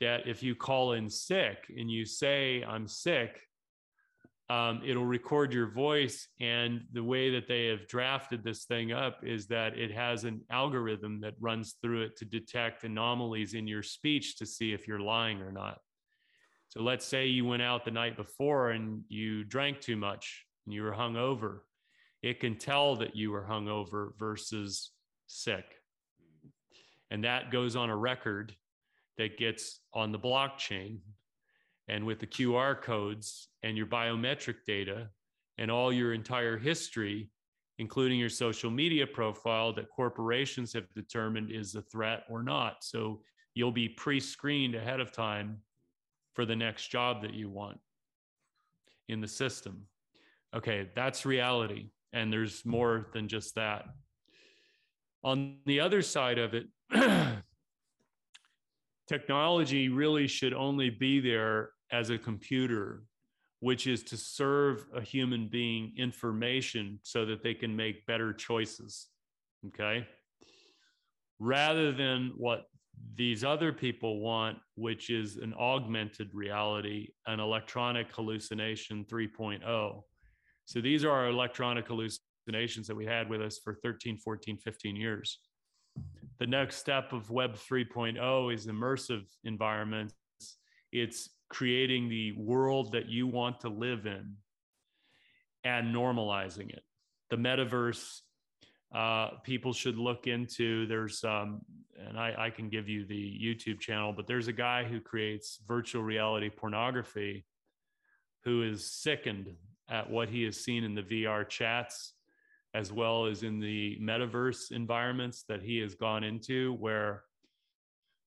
B: That if you call in sick and you say, I'm sick, um, it'll record your voice. And the way that they have drafted this thing up is that it has an algorithm that runs through it to detect anomalies in your speech to see if you're lying or not. So let's say you went out the night before and you drank too much and you were hungover. It can tell that you were hungover versus sick. And that goes on a record that gets on the blockchain and with the QR codes and your biometric data and all your entire history, including your social media profile that corporations have determined is a threat or not. So you'll be pre screened ahead of time for the next job that you want in the system. Okay, that's reality. And there's more than just that. On the other side of it, technology really should only be there as a computer, which is to serve a human being information so that they can make better choices. Okay. Rather than what these other people want, which is an augmented reality, an electronic hallucination 3.0. So these are our electronic hallucinations that we had with us for 13, 14, 15 years. The next step of Web 3.0 is immersive environments. It's creating the world that you want to live in and normalizing it. The metaverse, uh, people should look into. There's, um, and I, I can give you the YouTube channel, but there's a guy who creates virtual reality pornography who is sickened at what he has seen in the VR chats as well as in the metaverse environments that he has gone into, where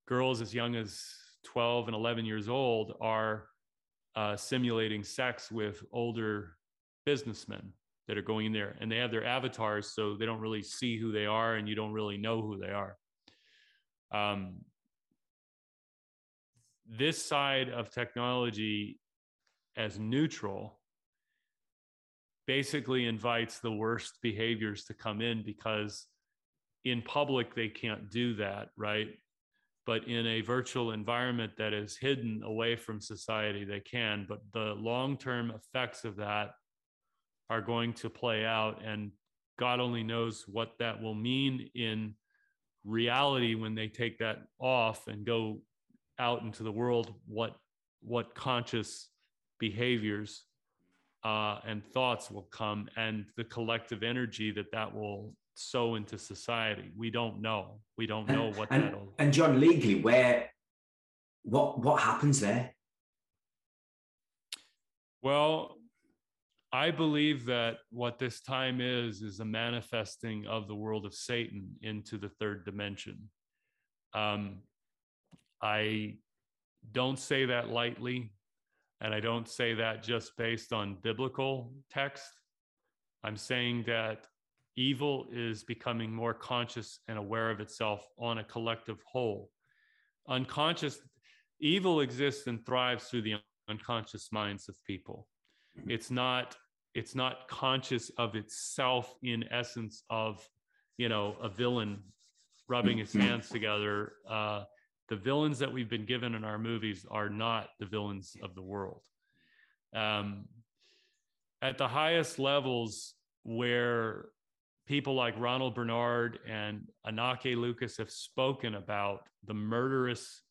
B: girls as young as 12 and 11 years old are uh, simulating sex with older businessmen that are going in there. And they have their avatars so they don't really see who they are and you don't really know who they are. Um, this side of technology as neutral basically invites the worst behaviors to come in because in public they can't do that right? But in a virtual environment that is hidden away from society they can. But the long-term effects of that are going to play out and god only knows what that will mean in reality when they take that off and go out into the world what what conscious behaviors uh, and thoughts will come and the collective energy that that will sow into society. We don't know. We don't know what
A: and,
B: that'll
A: and john legally where what what happens there?
B: Well i believe that what this time is is a manifesting of the world of satan into the third dimension. Um, i don't say that lightly and I don't say that just based on biblical text. I'm saying that evil is becoming more conscious and aware of itself on a collective whole. Unconscious, evil exists and thrives through the unconscious minds of people. Mm-hmm. It's not it's not conscious of itself in essence of you know a villain rubbing his hands together uh, the villains that we've been given in our movies are not the villains of the world. Um, at the highest levels, where people like Ronald Bernard and Anneke Lucas have spoken about the murderous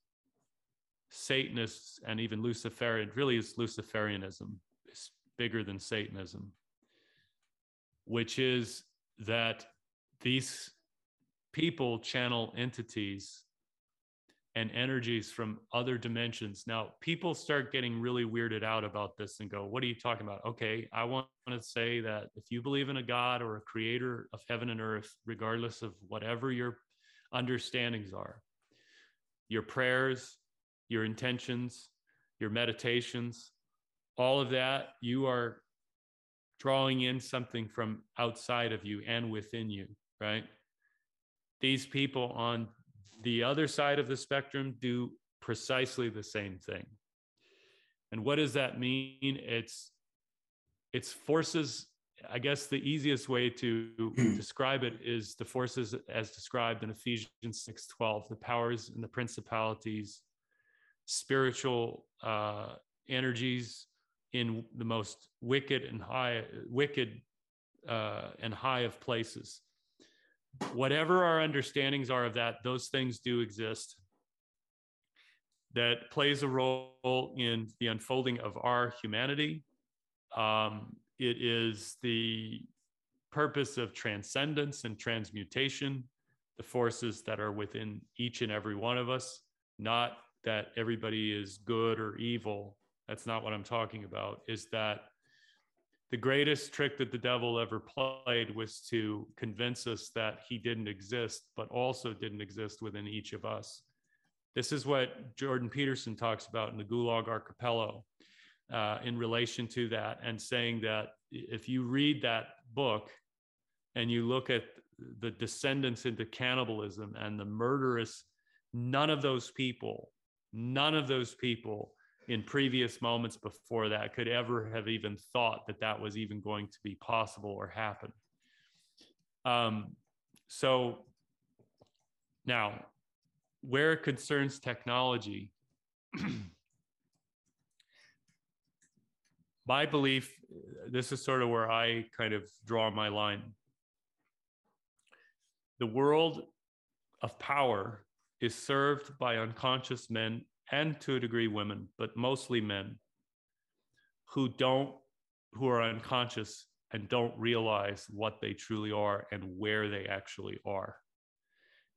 B: Satanists and even Luciferian, really is Luciferianism, it's bigger than Satanism, which is that these people channel entities and energies from other dimensions. Now, people start getting really weirded out about this and go, What are you talking about? Okay, I want to say that if you believe in a God or a creator of heaven and earth, regardless of whatever your understandings are, your prayers, your intentions, your meditations, all of that, you are drawing in something from outside of you and within you, right? These people on the other side of the spectrum do precisely the same thing. And what does that mean? It's it's forces I guess the easiest way to describe it is the forces as described in Ephesians 6:12, the powers and the principalities, spiritual uh, energies in the most wicked and high, wicked uh, and high of places whatever our understandings are of that, those things do exist. That plays a role in the unfolding of our humanity. Um, it is the purpose of transcendence and transmutation, the forces that are within each and every one of us, not that everybody is good or evil. That's not what I'm talking about, is that the greatest trick that the devil ever played was to convince us that he didn't exist, but also didn't exist within each of us. This is what Jordan Peterson talks about in the Gulag Archipelago uh, in relation to that, and saying that if you read that book and you look at the descendants into cannibalism and the murderous, none of those people, none of those people in previous moments before that could ever have even thought that that was even going to be possible or happen. Um, so now, where it concerns technology, my belief, this is sort of where I kind of draw my line. The world of power is served by unconscious men and to a degree women, but mostly men who don't, who are unconscious and don't realize what they truly are and where they actually are.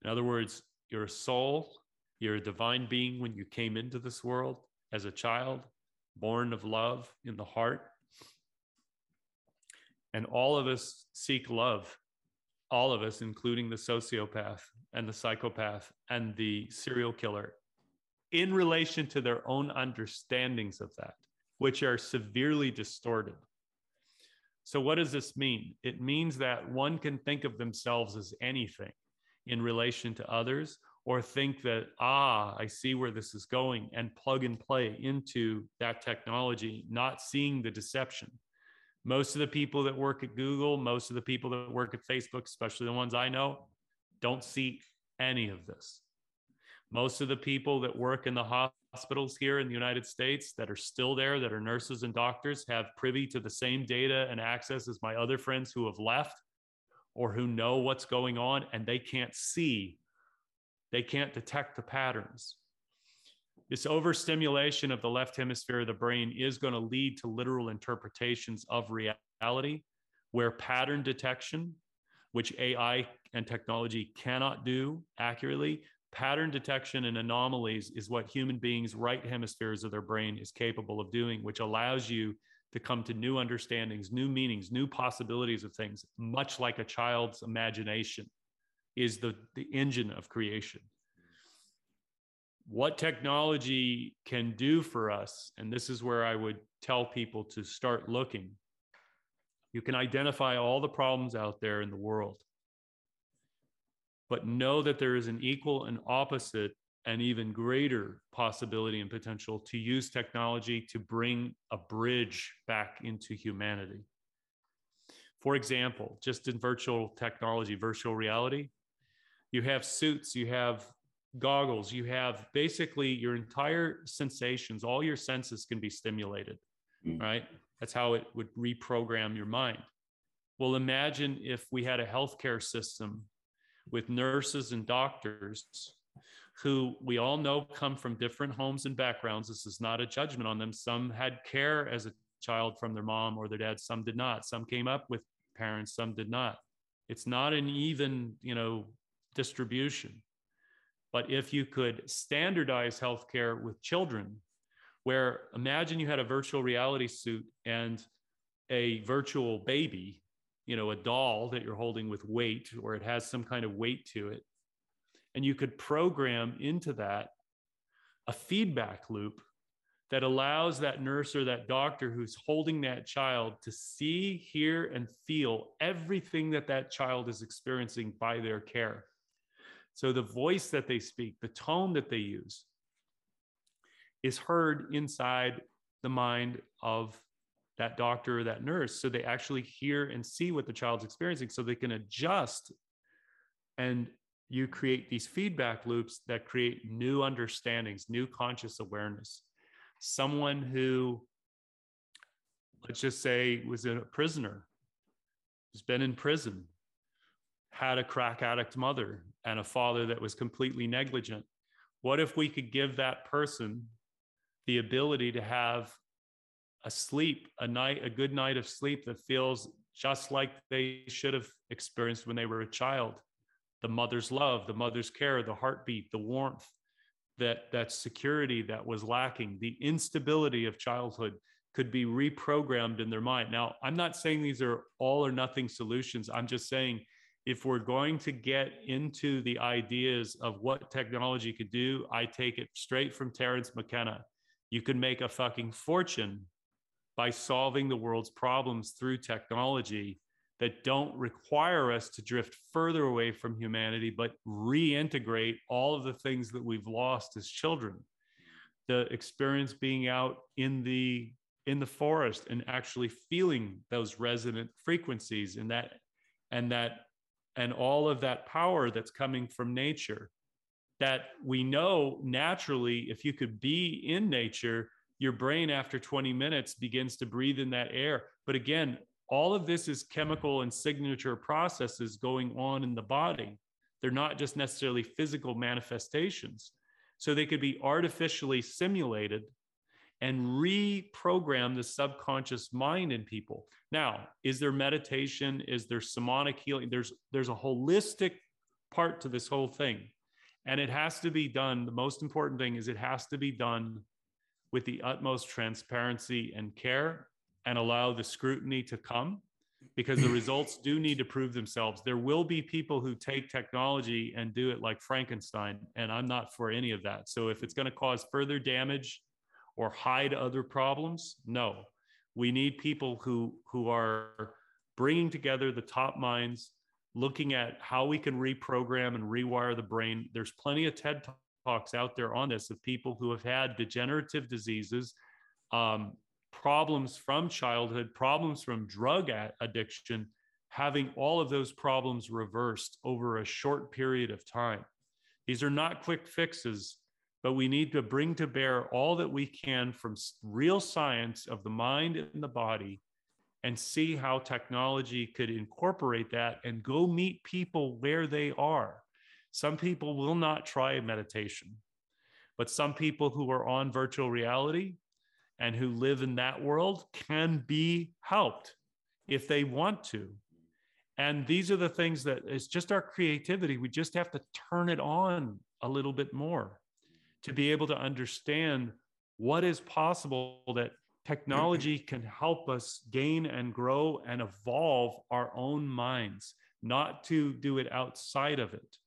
B: In other words, you're a soul, you're a divine being when you came into this world as a child, born of love in the heart. And all of us seek love, all of us, including the sociopath and the psychopath and the serial killer, in relation to their own understandings of that, which are severely distorted. So, what does this mean? It means that one can think of themselves as anything in relation to others, or think that, ah, I see where this is going, and plug and play into that technology, not seeing the deception. Most of the people that work at Google, most of the people that work at Facebook, especially the ones I know, don't see any of this. Most of the people that work in the hospitals here in the United States that are still there, that are nurses and doctors, have privy to the same data and access as my other friends who have left or who know what's going on and they can't see, they can't detect the patterns. This overstimulation of the left hemisphere of the brain is going to lead to literal interpretations of reality where pattern detection, which AI and technology cannot do accurately, pattern detection and anomalies is what human beings right hemispheres of their brain is capable of doing which allows you to come to new understandings new meanings new possibilities of things much like a child's imagination is the, the engine of creation. What technology can do for us and this is where i would tell people to start looking you can identify all the problems out there in the world but know that there is an equal and opposite and even greater possibility and potential to use technology to bring a bridge back into humanity. For example, just in virtual technology, virtual reality, you have suits, you have goggles, you have basically your entire sensations, all your senses can be stimulated, mm. right? That's how it would reprogram your mind. Well, imagine if we had a healthcare system with nurses and doctors who we all know come from different homes and backgrounds. This is not a judgment on them. Some had care as a child from their mom or their dad, some did not. Some came up with parents, some did not. It's not an even, you know, distribution. But if you could standardize healthcare with children, where imagine you had a virtual reality suit and a virtual baby you know a doll that you're holding with weight or it has some kind of weight to it. And you could program into that a feedback loop that allows that nurse or that doctor who's holding that child to see hear and feel everything that that child is experiencing by their care. So the voice that they speak the tone that they use is heard inside the mind of that doctor or that nurse so they actually hear and see what the child's experiencing so they can adjust and you create these feedback loops that create new understandings new conscious awareness. Someone who let's just say was a prisoner who's been in prison had a crack addict mother and a father that was completely negligent. What if we could give that person the ability to have a sleep, a night, a good night of sleep that feels just like they should have experienced when they were a child. The mother's love, the mother's care, the heartbeat, the warmth, that that security that was lacking, the instability of childhood could be reprogrammed in their mind. Now, I'm not saying these are all or nothing solutions. I'm just saying if we're going to get into the ideas of what technology could do, I take it straight from Terence McKenna. You could make a fucking fortune by solving the world's problems through technology that don't require us to drift further away from humanity, but reintegrate all of the things that we've lost as children. The experience being out in the in the forest and actually feeling those resonant frequencies and that and that and all of that power that's coming from nature that we know naturally if you could be in nature your brain after 20 minutes begins to breathe in that air. But again, all of this is chemical and signature processes going on in the body. They're not just necessarily physical manifestations. So they could be artificially simulated and reprogram the subconscious mind in people. Now, is there meditation? Is there somatic healing? There's there's a holistic part to this whole thing. And it has to be done. The most important thing is it has to be done with the utmost transparency and care and allow the scrutiny to come because the results do need to prove themselves. There will be people who take technology and do it like Frankenstein, and I'm not for any of that. So if it's going to cause further damage or hide other problems, no. We need people who who are bringing together the top minds, looking at how we can reprogram and rewire the brain. There's plenty of TED talks out there on this of people who have had degenerative diseases, um, problems from childhood, problems from drug addiction, having all of those problems reversed over a short period of time. These are not quick fixes, but we need to bring to bear all that we can from real science of the mind and the body and see how technology could incorporate that and go meet people where they are. Some people will not try meditation, but some people who are on virtual reality and who live in that world can be helped if they want to. And these are the things that it's just our creativity. We just have to turn it on a little bit more to be able to understand what is possible that technology can help us gain and grow and evolve our own minds, not to do it outside of it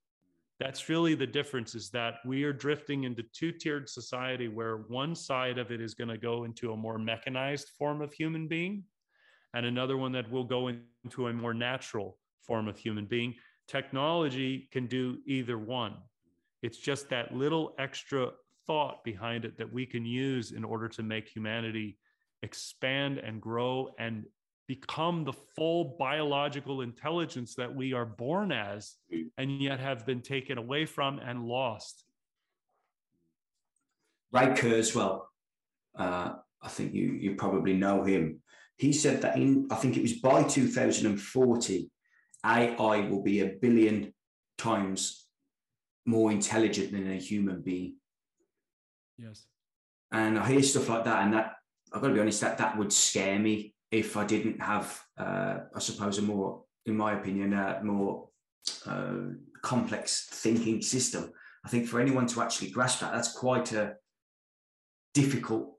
B: that's really the difference is that we are drifting into two-tiered society where one side of it is going to go into a more mechanized form of human being and another one that will go into a more natural form of human being. Technology can do either one. It's just that little extra thought behind it that we can use in order to make humanity expand and grow and become the full biological intelligence that we are born as and yet have been taken away from and lost.
A: Ray Kurzweil, uh, I think you, you probably know him. He said that in, I think it was by 2040, AI will be a billion times more intelligent than a human being.
B: Yes.
A: And I hear stuff like that, and that I've got to be honest, that that would scare me if I didn't have, uh, I suppose, a more, in my opinion, a more uh, complex thinking system. I think for anyone to actually grasp that, that's quite a difficult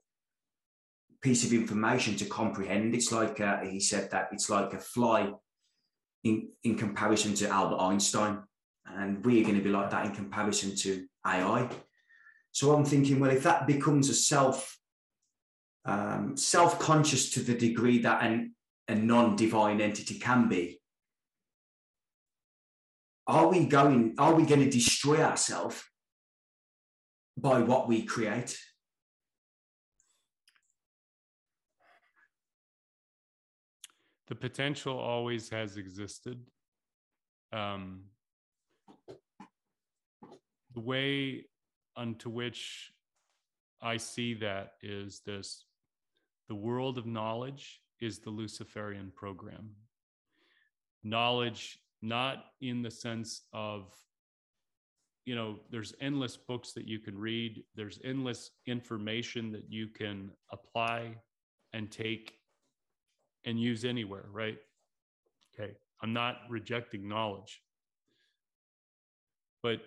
A: piece of information to comprehend. It's like uh, he said that it's like a fly in in comparison to Albert Einstein, and we're going to be like that in comparison to AI. So I'm thinking, well, if that becomes a self um, self-conscious to the degree that an, a non-divine entity can be. Are we going are we going to destroy ourselves by what we create?
B: The potential always has existed. Um, the way unto which i see that is this the world of knowledge is the Luciferian program. Knowledge, not in the sense of, you know, there's endless books that you can read, there's endless information that you can apply and take and use anywhere, right? Okay. I'm not rejecting knowledge. But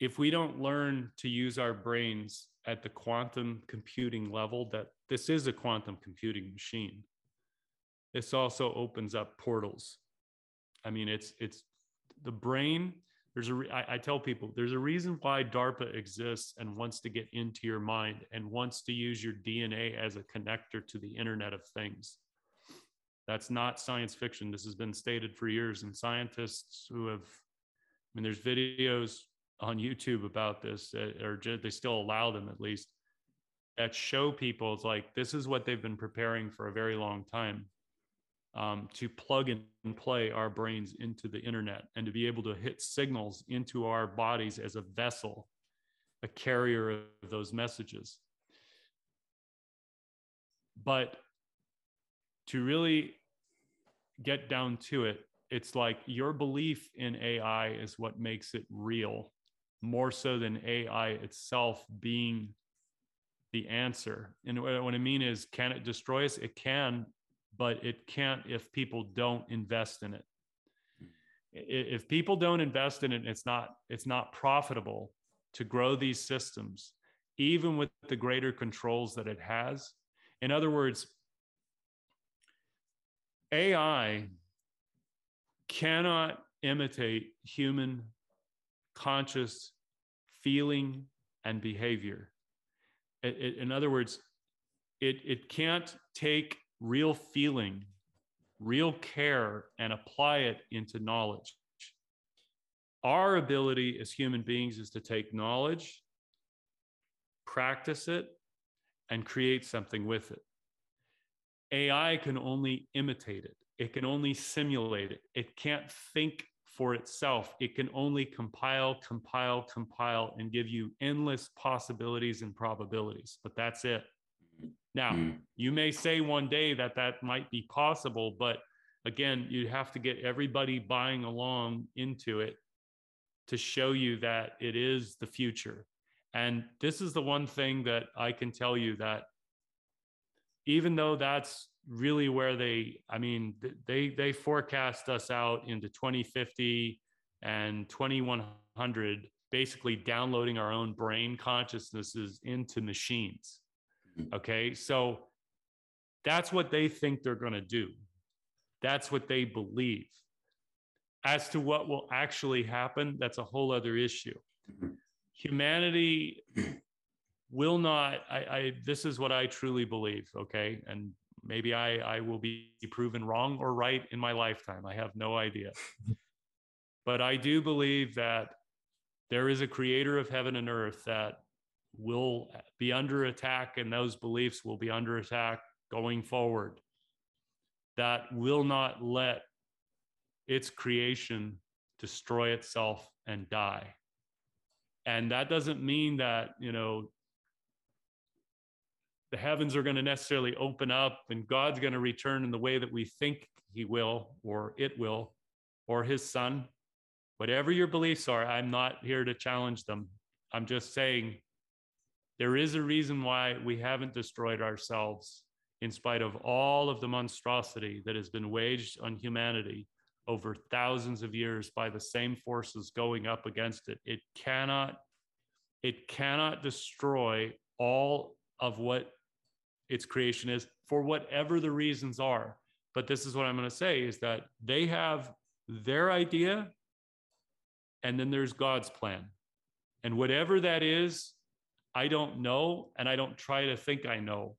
B: if we don't learn to use our brains at the quantum computing level that this is a quantum computing machine. This also opens up portals. I mean it's it's the brain there's a I, I tell people there's a reason why darpa exists and wants to get into your mind and wants to use your dna as a connector to the internet of things. That's not science fiction. This has been stated for years and scientists who have i mean there's videos on YouTube about this, uh, or they still allow them at least, that show people it's like this is what they've been preparing for a very long time um, to plug and play our brains into the internet and to be able to hit signals into our bodies as a vessel, a carrier of those messages. But to really get down to it, it's like your belief in AI is what makes it real more so than AI itself being the answer. And what I mean is, can it destroy us? It can, but it can't if people don't invest in it. If people don't invest in it, it's not it's not profitable to grow these systems, even with the greater controls that it has. In other words, AI cannot imitate human conscious feeling and behavior. It, it, in other words, it, it can't take real feeling, real care, and apply it into knowledge. Our ability as human beings is to take knowledge, practice it, and create something with it. AI can only imitate it, it can only simulate it, it can't think for itself. It can only compile, compile, compile, and give you endless possibilities and probabilities, but that's it. Now, mm. you may say one day that that might be possible, but again, you have to get everybody buying along into it to show you that it is the future. And this is the one thing that I can tell you that even though that's really where they i mean they they forecast us out into 2050 and 2100 basically downloading our own brain consciousnesses into machines. Mm-hmm. okay so that's what they think they're going to do. That's what they believe. As to what will actually happen that's a whole other issue. Mm-hmm. humanity will not I, I this is what i truly believe okay? And maybe I, I will be proven wrong or right in my lifetime. I have no idea. but I do believe that there is a creator of heaven and earth that will be under attack, and those beliefs will be under attack going forward. That will not let its creation destroy itself and die. And that doesn't mean that, you know, the heavens are going to necessarily open up and God's going to return in the way that we think he will or it will or his son. Whatever your beliefs are, I'm not here to challenge them. I'm just saying there is a reason why we haven't destroyed ourselves in spite of all of the monstrosity that has been waged on humanity over thousands of years by the same forces going up against it. It cannot it cannot destroy all of what its creation is for whatever the reasons are. But this is what I'm going to say is that they have their idea and then there's God's plan. And whatever that is, I don't know and I don't try to think I know.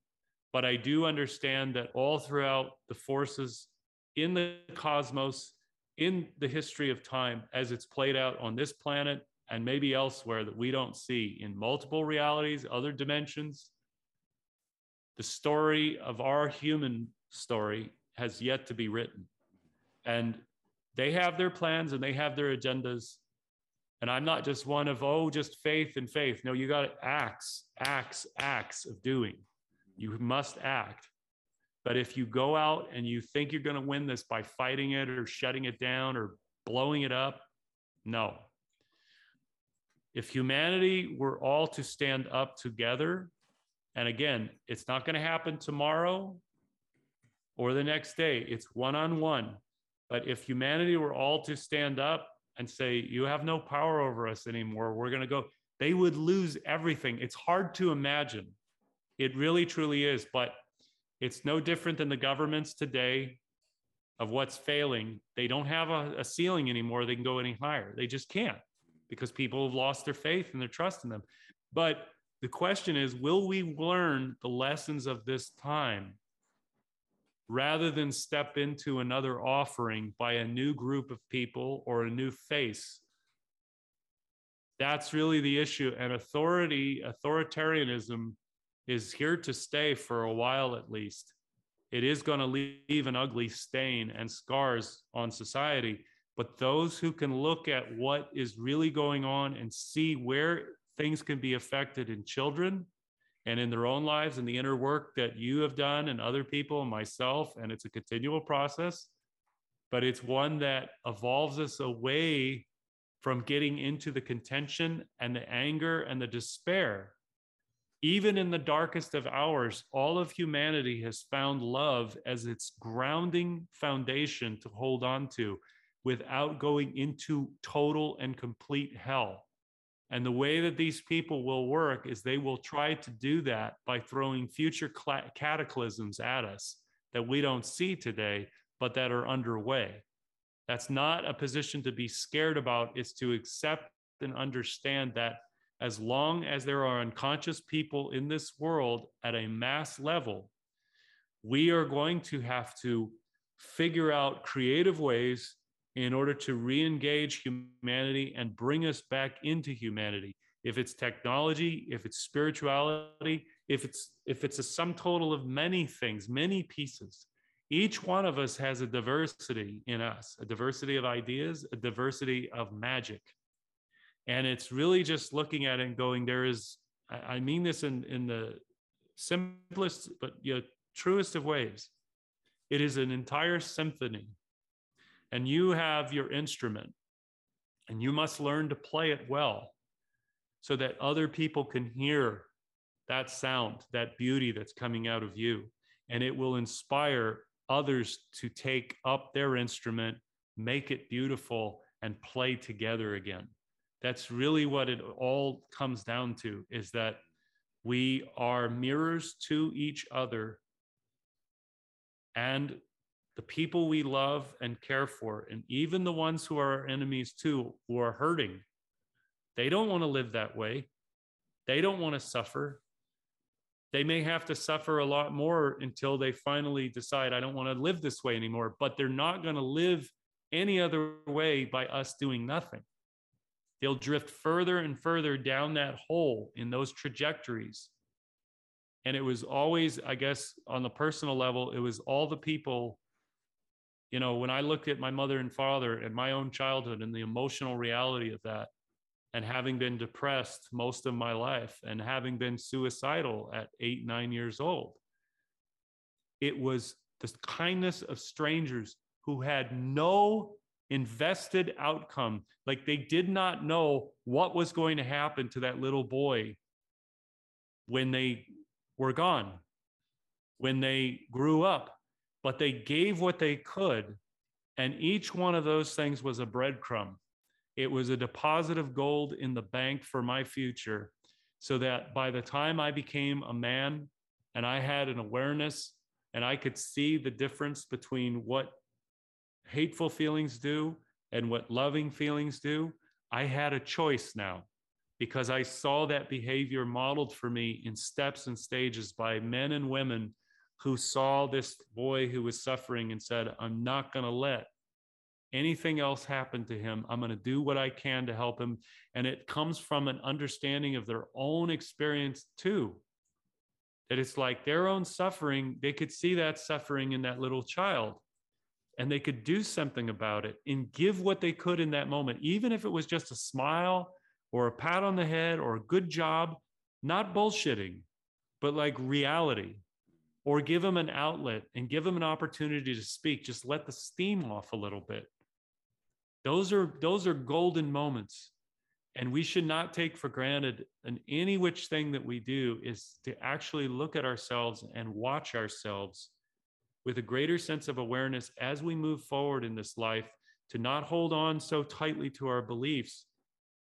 B: But I do understand that all throughout the forces in the cosmos, in the history of time, as it's played out on this planet and maybe elsewhere that we don't see in multiple realities, other dimensions, the story of our human story has yet to be written. And they have their plans and they have their agendas. And I'm not just one of, oh, just faith and faith. No, you got acts, acts, acts of doing. You must act. But if you go out and you think you're going to win this by fighting it or shutting it down or blowing it up, no. If humanity were all to stand up together and again, it's not going to happen tomorrow or the next day. It's one on one. But if humanity were all to stand up and say, You have no power over us anymore, we're going to go, they would lose everything. It's hard to imagine. It really, truly is. But it's no different than the governments today of what's failing. They don't have a, a ceiling anymore. They can go any higher. They just can't because people have lost their faith and their trust in them. But the question is will we learn the lessons of this time rather than step into another offering by a new group of people or a new face? That's really the issue. And authority, authoritarianism is here to stay for a while at least. It is going to leave an ugly stain and scars on society. But those who can look at what is really going on and see where things can be affected in children and in their own lives and the inner work that you have done and other people and myself. And it's a continual process, but it's one that evolves us away from getting into the contention and the anger and the despair even in the darkest of hours, all of humanity has found love as its grounding foundation to hold on to without going into total and complete hell. And the way that these people will work is they will try to do that by throwing future cataclysms at us that we don't see today, but that are underway. That's not a position to be scared about, it's to accept and understand that as long as there are unconscious people in this world at a mass level, we are going to have to figure out creative ways in order to re-engage humanity and bring us back into humanity. If it's technology if it's spirituality if it's if it's a sum total of many things many pieces each one of us has a diversity in us a diversity of ideas a diversity of magic. And it's really just looking at it and going there is i mean this in in the simplest but you know, truest of ways. It is an entire symphony and you have your instrument and you must learn to play it well so that other people can hear that sound that beauty that's coming out of you. And it will inspire others to take up their instrument make it beautiful and play together again. That's really what it all comes down to is that we are mirrors to each other and the people we love and care for and even the ones who are our enemies too who are hurting they don't want to live that way. They don't want to suffer. They may have to suffer a lot more until they finally decide i don't want to live this way anymore but they're not going to live any other way by us doing nothing. They'll drift further and further down that hole in those trajectories. And it was always, I guess, on the personal level, it was all the people, you know, when I looked at my mother and father and my own childhood and the emotional reality of that, and having been depressed most of my life and having been suicidal at eight, nine years old, it was the kindness of strangers who had no invested outcome. Like they did not know what was going to happen to that little boy when they were gone, when they grew up, but they gave what they could. And each one of those things was a breadcrumb. It was a deposit of gold in the bank for my future, so that by the time I became a man and I had an awareness and I could see the difference between what hateful feelings do and what loving feelings do, I had a choice now because I saw that behavior modeled for me in steps and stages by men and women who saw this boy who was suffering and said, I'm not going to let anything else happen to him. I'm going to do what I can to help him. And it comes from an understanding of their own experience too. That it's like their own suffering, they could see that suffering in that little child and they could do something about it and give what they could in that moment, even if it was just a smile or a pat on the head or a good job, not bullshitting, but like reality, or give them an outlet and give them an opportunity to speak. Just let the steam off a little bit. Those are those are golden moments. And we should not take for granted and any which thing that we do is to actually look at ourselves and watch ourselves with a greater sense of awareness as we move forward in this life to not hold on so tightly to our beliefs.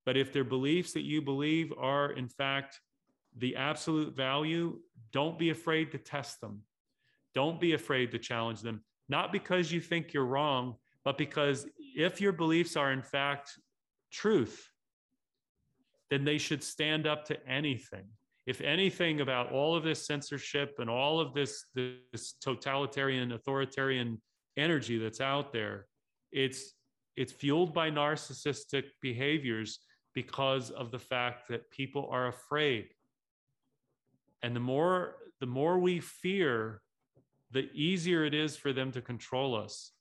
B: But if they're beliefs that you believe are, in fact, the absolute value, don't be afraid to test them. Don't be afraid to challenge them, not because you think you're wrong, but because if your beliefs are, in fact, truth, then they should stand up to anything if anything about all of this censorship and all of this this totalitarian authoritarian energy that's out there it's it's fueled by narcissistic behaviors because of the fact that people are afraid and the more the more we fear the easier it is for them to control us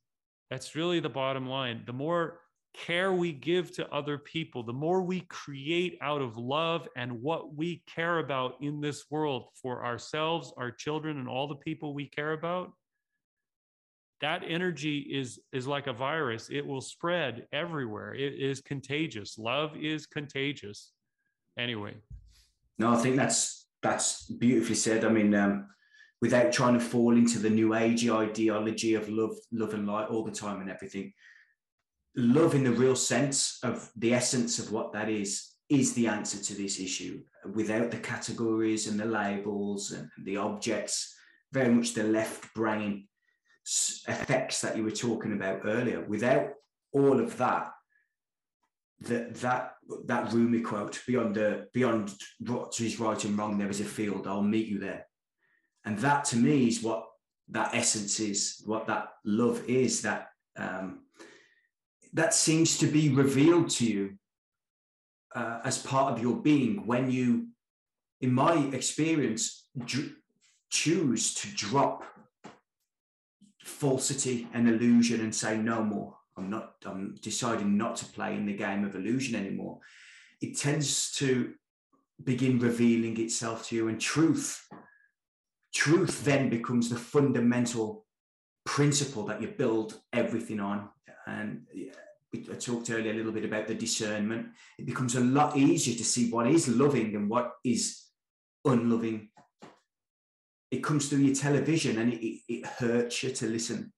B: that's really the bottom line the more care we give to other people, the more we create out of love and what we care about in this world for ourselves, our children, and all the people we care about, that energy is, is like a virus. It will spread everywhere. It is contagious. Love is contagious. Anyway.
A: No, I think that's that's beautifully said. I mean, um, without trying to fall into the new agey ideology of love, love and light all the time and everything. Love, in the real sense of the essence of what that is, is the answer to this issue. Without the categories and the labels and the objects, very much the left brain effects that you were talking about earlier. Without all of that, that that that Rumi quote beyond the beyond what is right and wrong, there is a field. I'll meet you there, and that to me is what that essence is, what that love is. That um, that seems to be revealed to you uh, as part of your being when you, in my experience, choose to drop falsity and illusion and say no more I'm not, I'm deciding not to play in the game of illusion anymore. It tends to begin revealing itself to you, and truth, truth then becomes the fundamental principle that you build everything on. And I talked earlier a little bit about the discernment. It becomes a lot easier to see what is loving and what is unloving. It comes through your television and it, it hurts you to listen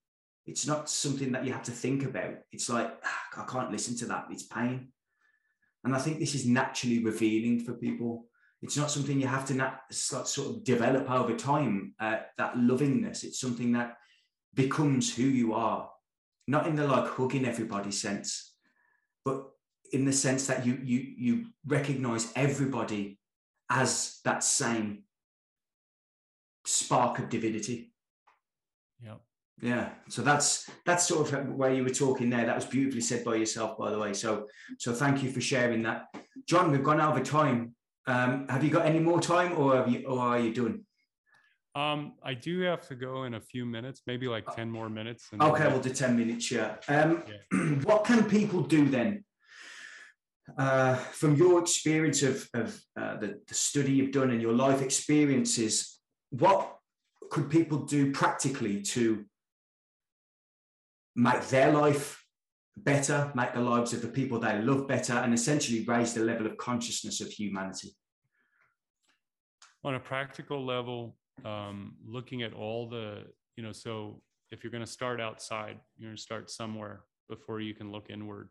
A: it's not something that you have to think about. It's like, ah, I can't listen to that. It's pain. And I think this is naturally revealing for people. It's not something you have to nat- sort of develop over time, uh, that lovingness. It's something that becomes who you are, not in the like hugging everybody sense, but in the sense that you, you, you recognize everybody as that same spark of divinity.
B: Yeah.
A: So that's that's sort of where you were talking there. That was beautifully said by yourself, by the way. So so thank you for sharing that, John. We've gone over time. Um, have you got any more time, or have you, or are you doing?
B: Um, I do have to go in a few minutes, maybe like ten more minutes.
A: okay, we'll do ten minutes. Yeah. Um, yeah. what can people do then? Uh, from your experience of, of uh, the, the study you've done and your life experiences, what could people do practically to make their life better, make the lives of the people they love better, and essentially raise the level of consciousness of humanity?
B: On a practical level, um, looking at all the, you know, so if you're going to start outside, you're going to start somewhere before you can look inward.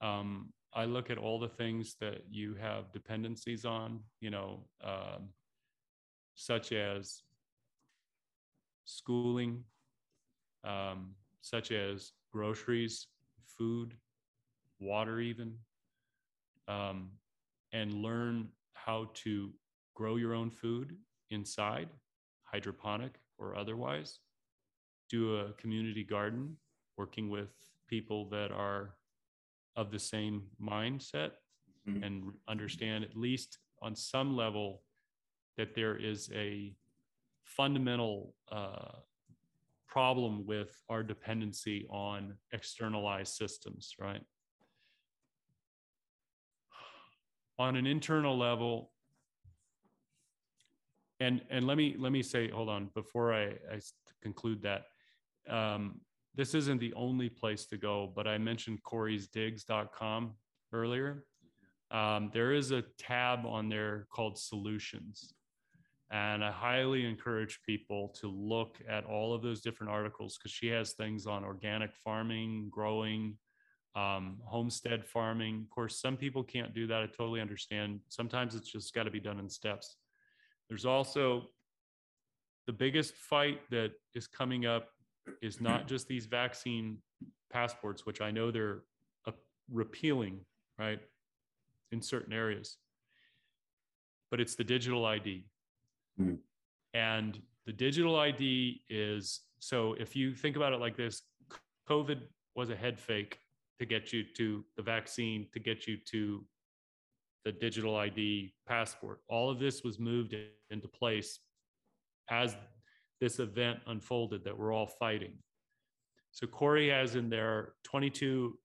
B: Um, I look at all the things that you have dependencies on, you know, um, such as schooling, um, such as groceries, food, water, even, um, and learn how to grow your own food inside, hydroponic or otherwise. Do a community garden, working with people that are of the same mindset mm-hmm. and understand at least on some level that there is a fundamental uh, problem with our dependency on externalized systems, right? On an internal level, and and let me let me say, hold on, before I, I conclude that, um, this isn't the only place to go, but I mentioned coreysdigs.com earlier. Um, there is a tab on there called solutions and I highly encourage people to look at all of those different articles because she has things on organic farming, growing, um, homestead farming. Of course, some people can't do that. I totally understand. Sometimes it's just got to be done in steps. There's also the biggest fight that is coming up is not just these vaccine passports, which I know they're uh, repealing, right, in certain areas, but it's the digital ID Mm. And the digital ID is so if you think about it like this, COVID was a head fake to get you to the vaccine, to get you to the digital ID passport. All of this was moved into place as this event unfolded that we're all fighting. So Corey has in there 22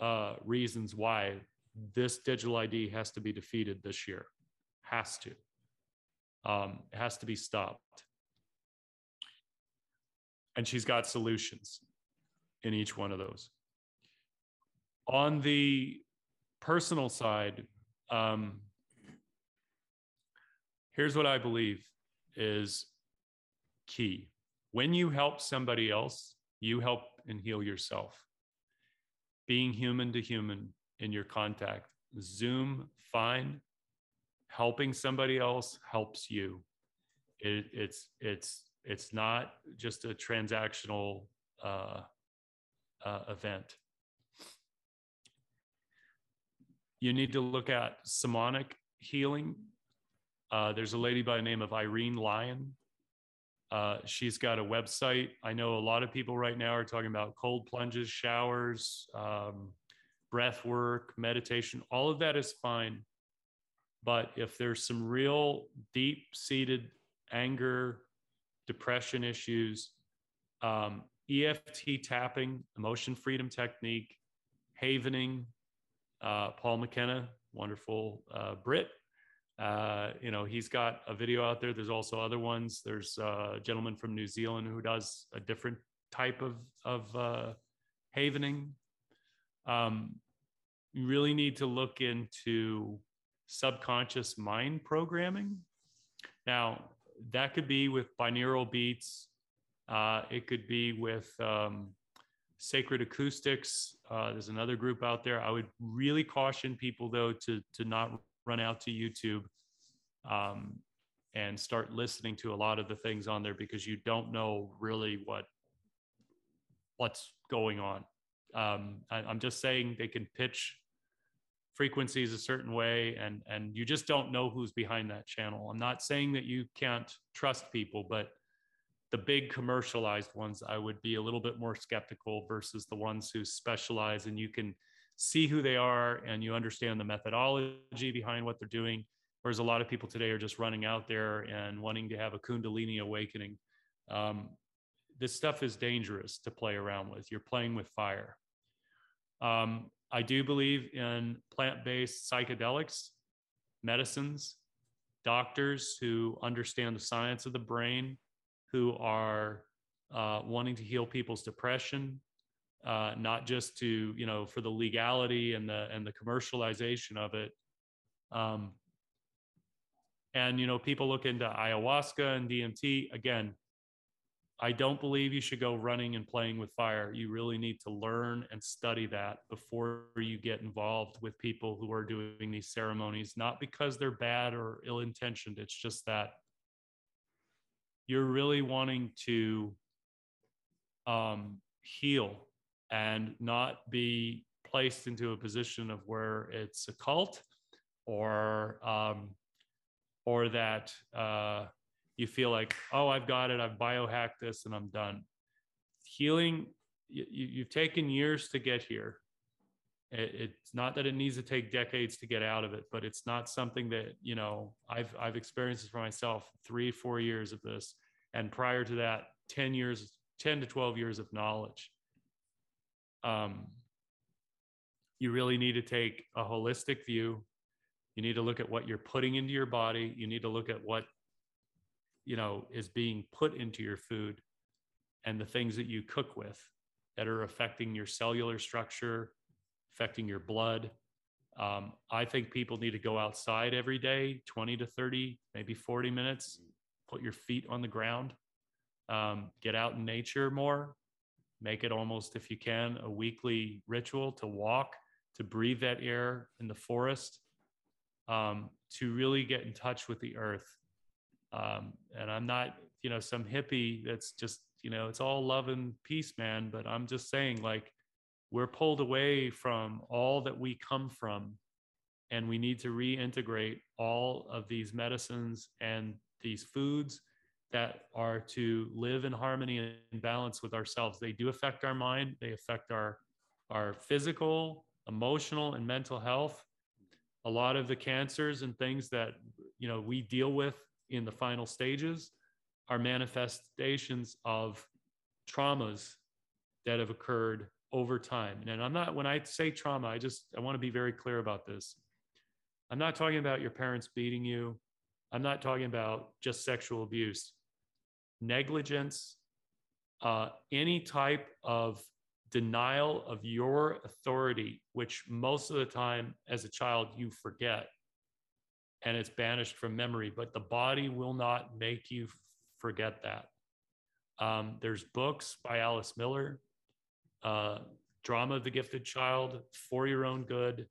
B: uh, reasons why this digital ID has to be defeated this year. Has to um, it has to be stopped. And she's got solutions in each one of those. On the personal side, um, here's what I believe is key. When you help somebody else, you help and heal yourself. Being human to human in your contact. Zoom, fine. Helping somebody else helps you. It, it's it's it's not just a transactional uh, uh, event. You need to look at somatic healing. Uh, there's a lady by the name of Irene Lyon. Uh, she's got a website. I know a lot of people right now are talking about cold plunges, showers, um, breath work, meditation. All of that is fine. But if there's some real deep seated anger, depression issues, um, EFT tapping, emotion freedom technique, havening, uh, Paul McKenna, wonderful uh, Brit. Uh, you know, he's got a video out there. There's also other ones. There's a gentleman from New Zealand who does a different type of, of uh, havening. Um, you really need to look into subconscious mind programming. Now, that could be with binaural beats. Uh, it could be with um, sacred acoustics. Uh, there's another group out there. I would really caution people though to to not run out to YouTube um, and start listening to a lot of the things on there because you don't know really what what's going on. Um, I, I'm just saying they can pitch frequencies a certain way and and you just don't know who's behind that channel. I'm not saying that you can't trust people but the big commercialized ones i would be a little bit more skeptical versus the ones who specialize and you can see who they are and you understand the methodology behind what they're doing. Whereas a lot of people today are just running out there and wanting to have a kundalini awakening. Um, this stuff is dangerous to play around with. You're playing with fire. Um, I do believe in plant based psychedelics, medicines, doctors who understand the science of the brain, who are uh, wanting to heal people's depression, uh, not just to, you know, for the legality and the, and the commercialization of it. Um, and, you know, people look into ayahuasca and DMT. Again, I don't believe you should go running and playing with fire. You really need to learn and study that before you get involved with people who are doing these ceremonies, not because they're bad or ill intentioned. It's just that you're really wanting to um, heal and not be placed into a position of where it's a cult or um, or that uh, you feel like, oh, I've got it, I've biohacked this, and I'm done. Healing, you, you've taken years to get here. It's not that it needs to take decades to get out of it, but it's not something that you know I've I've experienced this for myself. Three, four years of this, and prior to that, ten years, ten to twelve years of knowledge. Um, you really need to take a holistic view. You need to look at what you're putting into your body. You need to look at what you know is being put into your food and the things that you cook with that are affecting your cellular structure affecting your blood. Um, i think people need to go outside every day 20 to 30 maybe 40 minutes put your feet on the ground um, get out in nature more make it almost if you can a weekly ritual to walk to breathe that air in the forest um, to really get in touch with the earth um, and I'm not, you know, some hippie that's just, you know, it's all love and peace, man. But I'm just saying, like, we're pulled away from all that we come from. And we need to reintegrate all of these medicines and these foods that are to live in harmony and balance with ourselves. They do affect our mind, they affect our, our physical, emotional, and mental health. A lot of the cancers and things that you know we deal with in the final stages are manifestations of traumas that have occurred over time. And I'm not, when I say trauma, I just, I want to be very clear about this. I'm not talking about your parents beating you. I'm not talking about just sexual abuse, negligence, uh, any type of denial of your authority, which most of the time as a child you forget and it's banished from memory, but the body will not make you forget that. Um, there's books by Alice Miller, uh, Drama of the Gifted Child, For Your Own Good,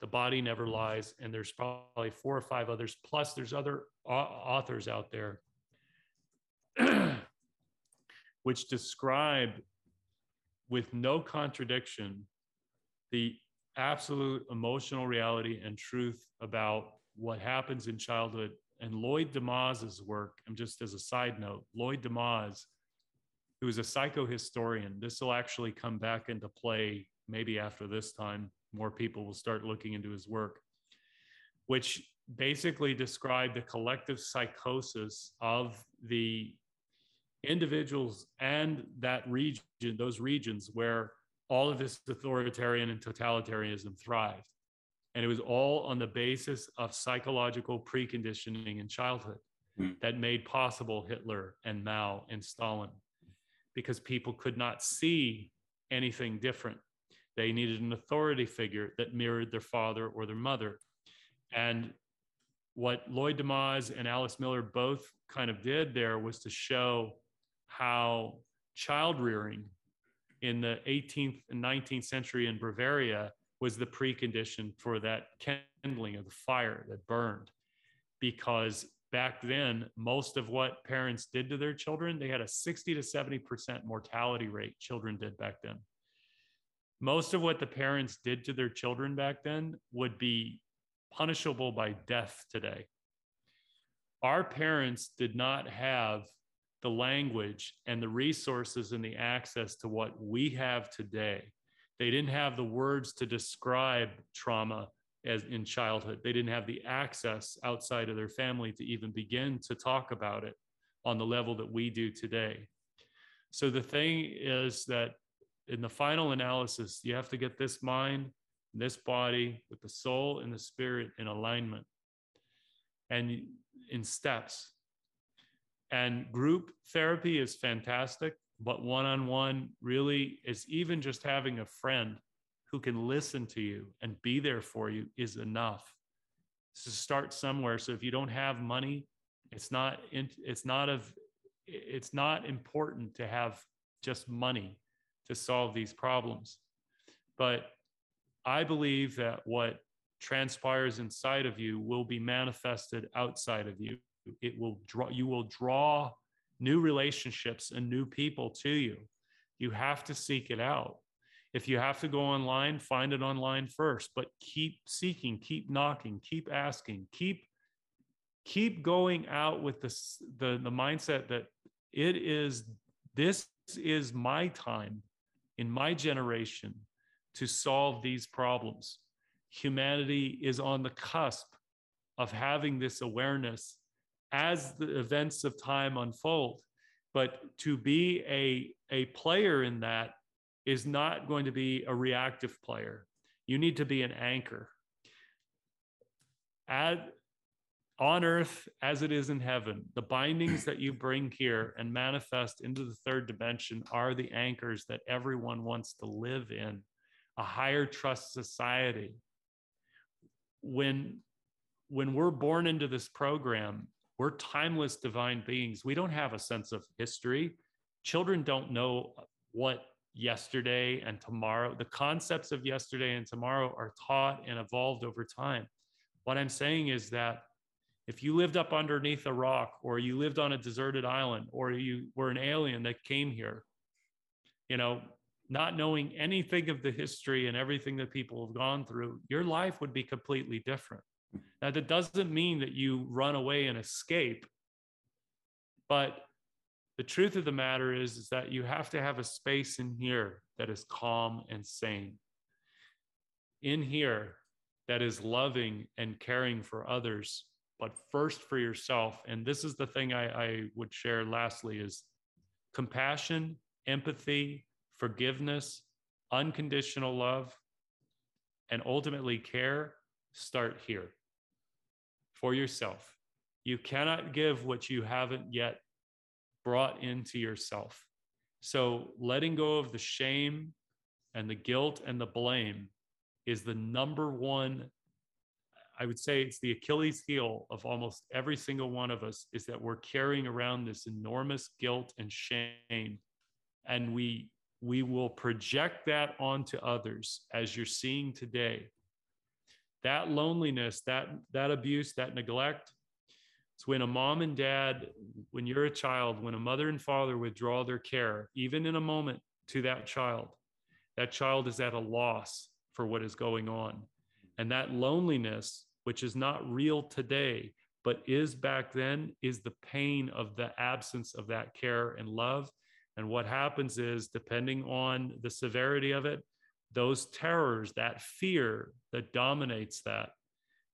B: The Body Never Lies, and there's probably four or five others. Plus, there's other authors out there which describe with no contradiction the absolute emotional reality and truth about what happens in childhood. And Lloyd deMause's work, and just as a side note, Lloyd deMause, who is a psychohistorian, this will actually come back into play maybe after this time. More people will start looking into his work, which basically describe the collective psychosis of the individuals and that region, those regions where all of this authoritarian and totalitarianism thrived. And it was all on the basis of psychological preconditioning in childhood mm. that made possible Hitler and Mao and Stalin because people could not see anything different. They needed an authority figure that mirrored their father or their mother. And what Lloyd deMause and Alice Miller both kind of did there was to show how child rearing in the 18th and 19th century in Bavaria was the precondition for that kindling of the fire that burned. Because back then, most of what parents did to their children, they had a 60 to 70% mortality rate, children did back then. Most of what the parents did to their children back then would be punishable by death today. Our parents did not have the language and the resources and the access to what we have today. They didn't have the words to describe trauma as in childhood. They didn't have the access outside of their family to even begin to talk about it on the level that we do today. So the thing is that in the final analysis, you have to get this mind, this body with the soul and the spirit in alignment and in steps and group therapy is fantastic, but one on one really is even just having a friend who can listen to you and be there for you is enough. So start somewhere. So if you don't have money, it's not it's not of it's not important to have just money to solve these problems. But I believe that what transpires inside of you will be manifested outside of you it will draw you will draw new relationships and new people to you. You have to seek it out. If you have to go online find it online first but keep seeking keep knocking keep asking keep keep going out with the, the mindset that it is this is my time in my generation to solve these problems. Humanity is on the cusp of having this awareness as the events of time unfold. But to be a, a player in that is not going to be a reactive player. You need to be an anchor. At, on earth as it is in heaven, the bindings that you bring here and manifest into the third dimension are the anchors that everyone wants to live in a higher trust society. When, when we're born into this program, we're timeless divine beings. We don't have a sense of history. Children don't know what yesterday and tomorrow, the concepts of yesterday and tomorrow are taught and evolved over time. What I'm saying is that if you lived up underneath a rock or you lived on a deserted island or you were an alien that came here, you know, not knowing anything of the history and everything that people have gone through, your life would be completely different. Now, that doesn't mean that you run away and escape, but the truth of the matter is, is that you have to have a space in here that is calm and sane. In here, that is loving and caring for others, but first for yourself. And this is the thing I, I would share lastly is compassion, empathy, forgiveness, unconditional love, and ultimately care start here for yourself. You cannot give what you haven't yet brought into yourself. So, letting go of the shame and the guilt and the blame is the number one I would say it's the Achilles heel of almost every single one of us is that we're carrying around this enormous guilt and shame. And we we will project that onto others as you're seeing today. That loneliness, that that abuse, that neglect, it's when a mom and dad, when you're a child, when a mother and father withdraw their care, even in a moment to that child, that child is at a loss for what is going on. And that loneliness, which is not real today, but is back then, is the pain of the absence of that care and love. And what happens is, depending on the severity of it, those terrors, that fear that dominates that,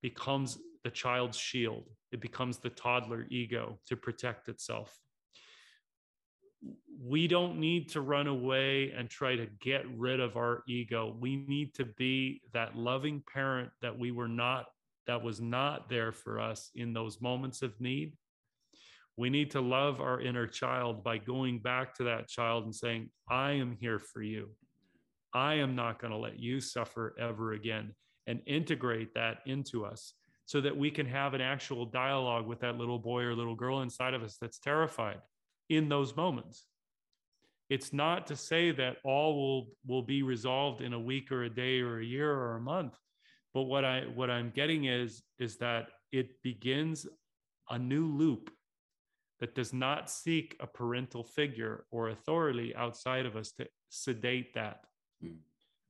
B: becomes the child's shield. It becomes the toddler ego to protect itself we don't need to run away and try to get rid of our ego. We need to be that loving parent that we were not, that was not there for us in those moments of need. We need to love our inner child by going back to that child and saying, I am here for you. I am not going to let you suffer ever again, and integrate that into us so that we can have an actual dialogue with that little boy or little girl inside of us that's terrified in those moments. It's not to say that all will, will be resolved in a week or a day or a year or a month. But what I what I'm getting is is that it begins a new loop that does not seek a parental figure or authority outside of us to sedate that. Mm.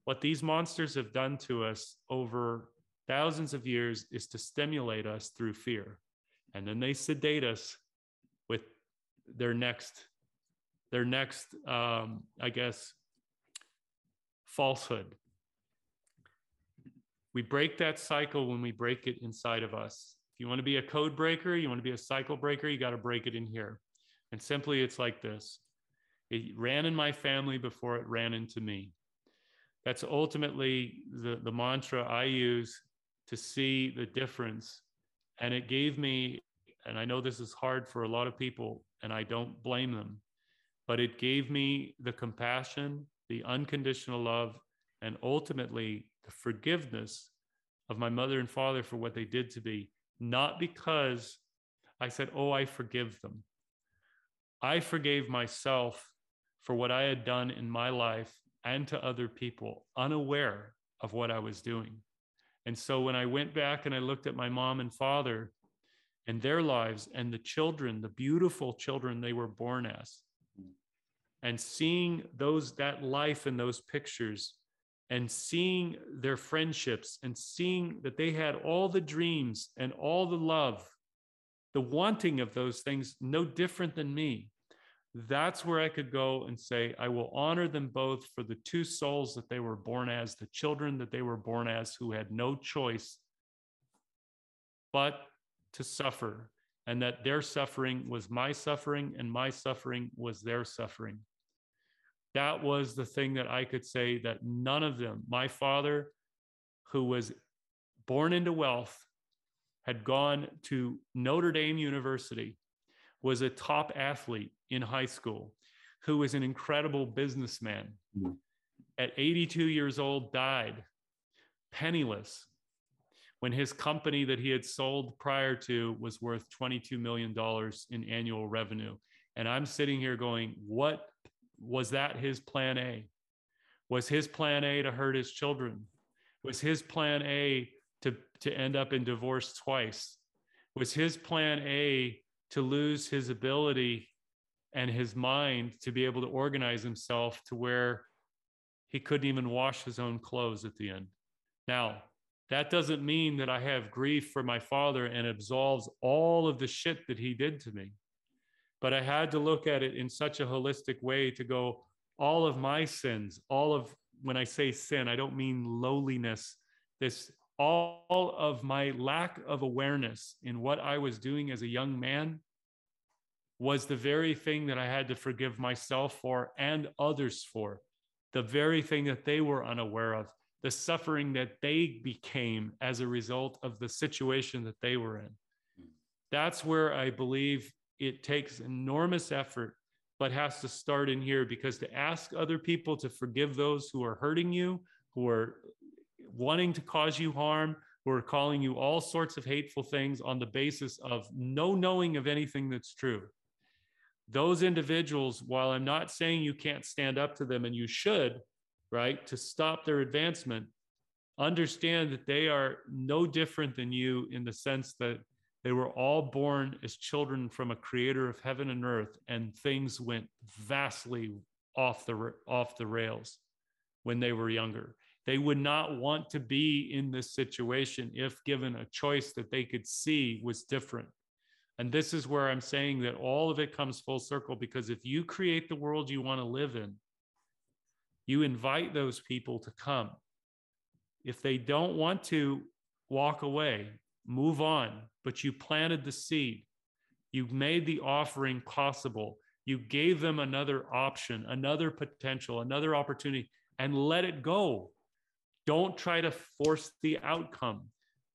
B: What these monsters have done to us over thousands of years is to stimulate us through fear. And then they sedate us with their next their next um, i guess falsehood. We break that cycle when we break it inside of us. If you want to be a code breaker you want to be a cycle breaker you got to break it in here. And simply it's like this. It ran in my family before it ran into me that's ultimately the, the mantra i use to see the difference and it gave me and i know this is hard for a lot of people and I don't blame them. But it gave me the compassion, the unconditional love, and ultimately the forgiveness of my mother and father for what they did to me, not because I said, Oh, I forgive them. I forgave myself for what I had done in my life and to other people, unaware of what I was doing. And so when I went back and I looked at my mom and father, and their lives and the children, the beautiful children they were born as. And seeing those that life in those pictures and seeing their friendships and seeing that they had all the dreams and all the love, the wanting of those things, no different than me. That's where I could go and say, I will honor them both for the two souls that they were born as, the children that they were born as, who had no choice but to suffer, and that their suffering was my suffering, and my suffering was their suffering. That was the thing that I could say that none of them, my father, who was born into wealth, had gone to Notre Dame University, was a top athlete in high school, who was an incredible businessman. Mm-hmm. At 82 years old, died penniless, when his company that he had sold prior to was worth $22 million in annual revenue. And I'm sitting here going, what was that his plan A? Was his plan A to hurt his children? Was his plan A to, to end up in divorce twice? Was his plan A to lose his ability and his mind to be able to organize himself to where he couldn't even wash his own clothes at the end? Now, that doesn't mean that I have grief for my father and absolves all of the shit that he did to me. But I had to look at it in such a holistic way to go, all of my sins, all of, when I say sin, I don't mean lowliness, this, all of my lack of awareness in what I was doing as a young man was the very thing that I had to forgive myself for and others for, the very thing that they were unaware of the suffering that they became as a result of the situation that they were in. Hmm. That's where I believe it takes enormous effort, but has to start in here because to ask other people to forgive those who are hurting you, who are wanting to cause you harm, who are calling you all sorts of hateful things on the basis of no knowing of anything that's true. Those individuals, while I'm not saying you can't stand up to them and you should, right, to stop their advancement, understand that they are no different than you in the sense that they were all born as children from a creator of heaven and earth, and things went vastly off the, off the rails when they were younger. They would not want to be in this situation if given a choice that they could see was different. And this is where I'm saying that all of it comes full circle because if you create the world you want to live in, you invite those people to come. If they don't want to walk away, move on, but you planted the seed, you made the offering possible, you gave them another option, another potential, another opportunity, and let it go. Don't try to force the outcome.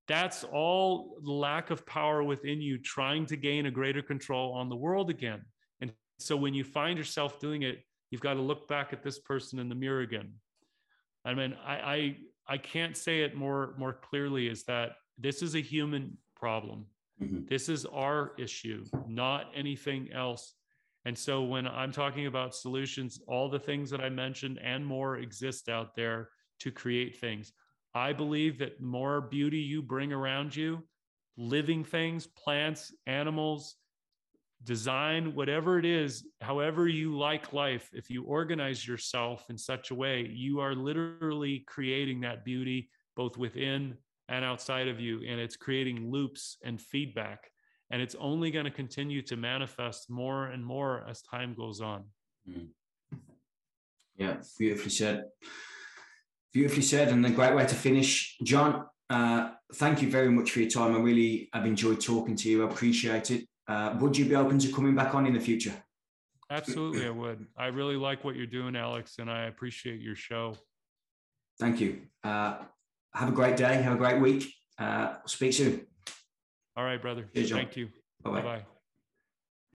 B: That's all lack of power within you trying to gain a greater control on the world again. And so when you find yourself doing it, you've got to look back at this person in the mirror again. I mean, I, I, I can't say it more, more clearly is that this is a human problem. Mm-hmm. This is our issue, not anything else. And so when I'm talking about solutions, all the things that I mentioned and more exist out there to create things. I believe that more beauty you bring around you, living things, plants, animals, design, whatever it is, however you like life, if you organize yourself in such a way, you are literally creating that beauty both within and outside of you. And it's creating loops and feedback. And it's only going to continue to manifest more and more as time goes on. Mm.
A: Yeah, beautifully said. Beautifully said, and a great way to finish. John, uh, thank you very much for your time. I really have enjoyed talking to you. I appreciate it. Uh, would you be open to coming back on in the future?
B: Absolutely, I would. I really like what you're doing, Alex, and I appreciate your show.
A: Thank you. Uh, have a great day. Have a great week. Uh, speak soon.
B: All right, brother. Cheers, Thank you. Bye bye.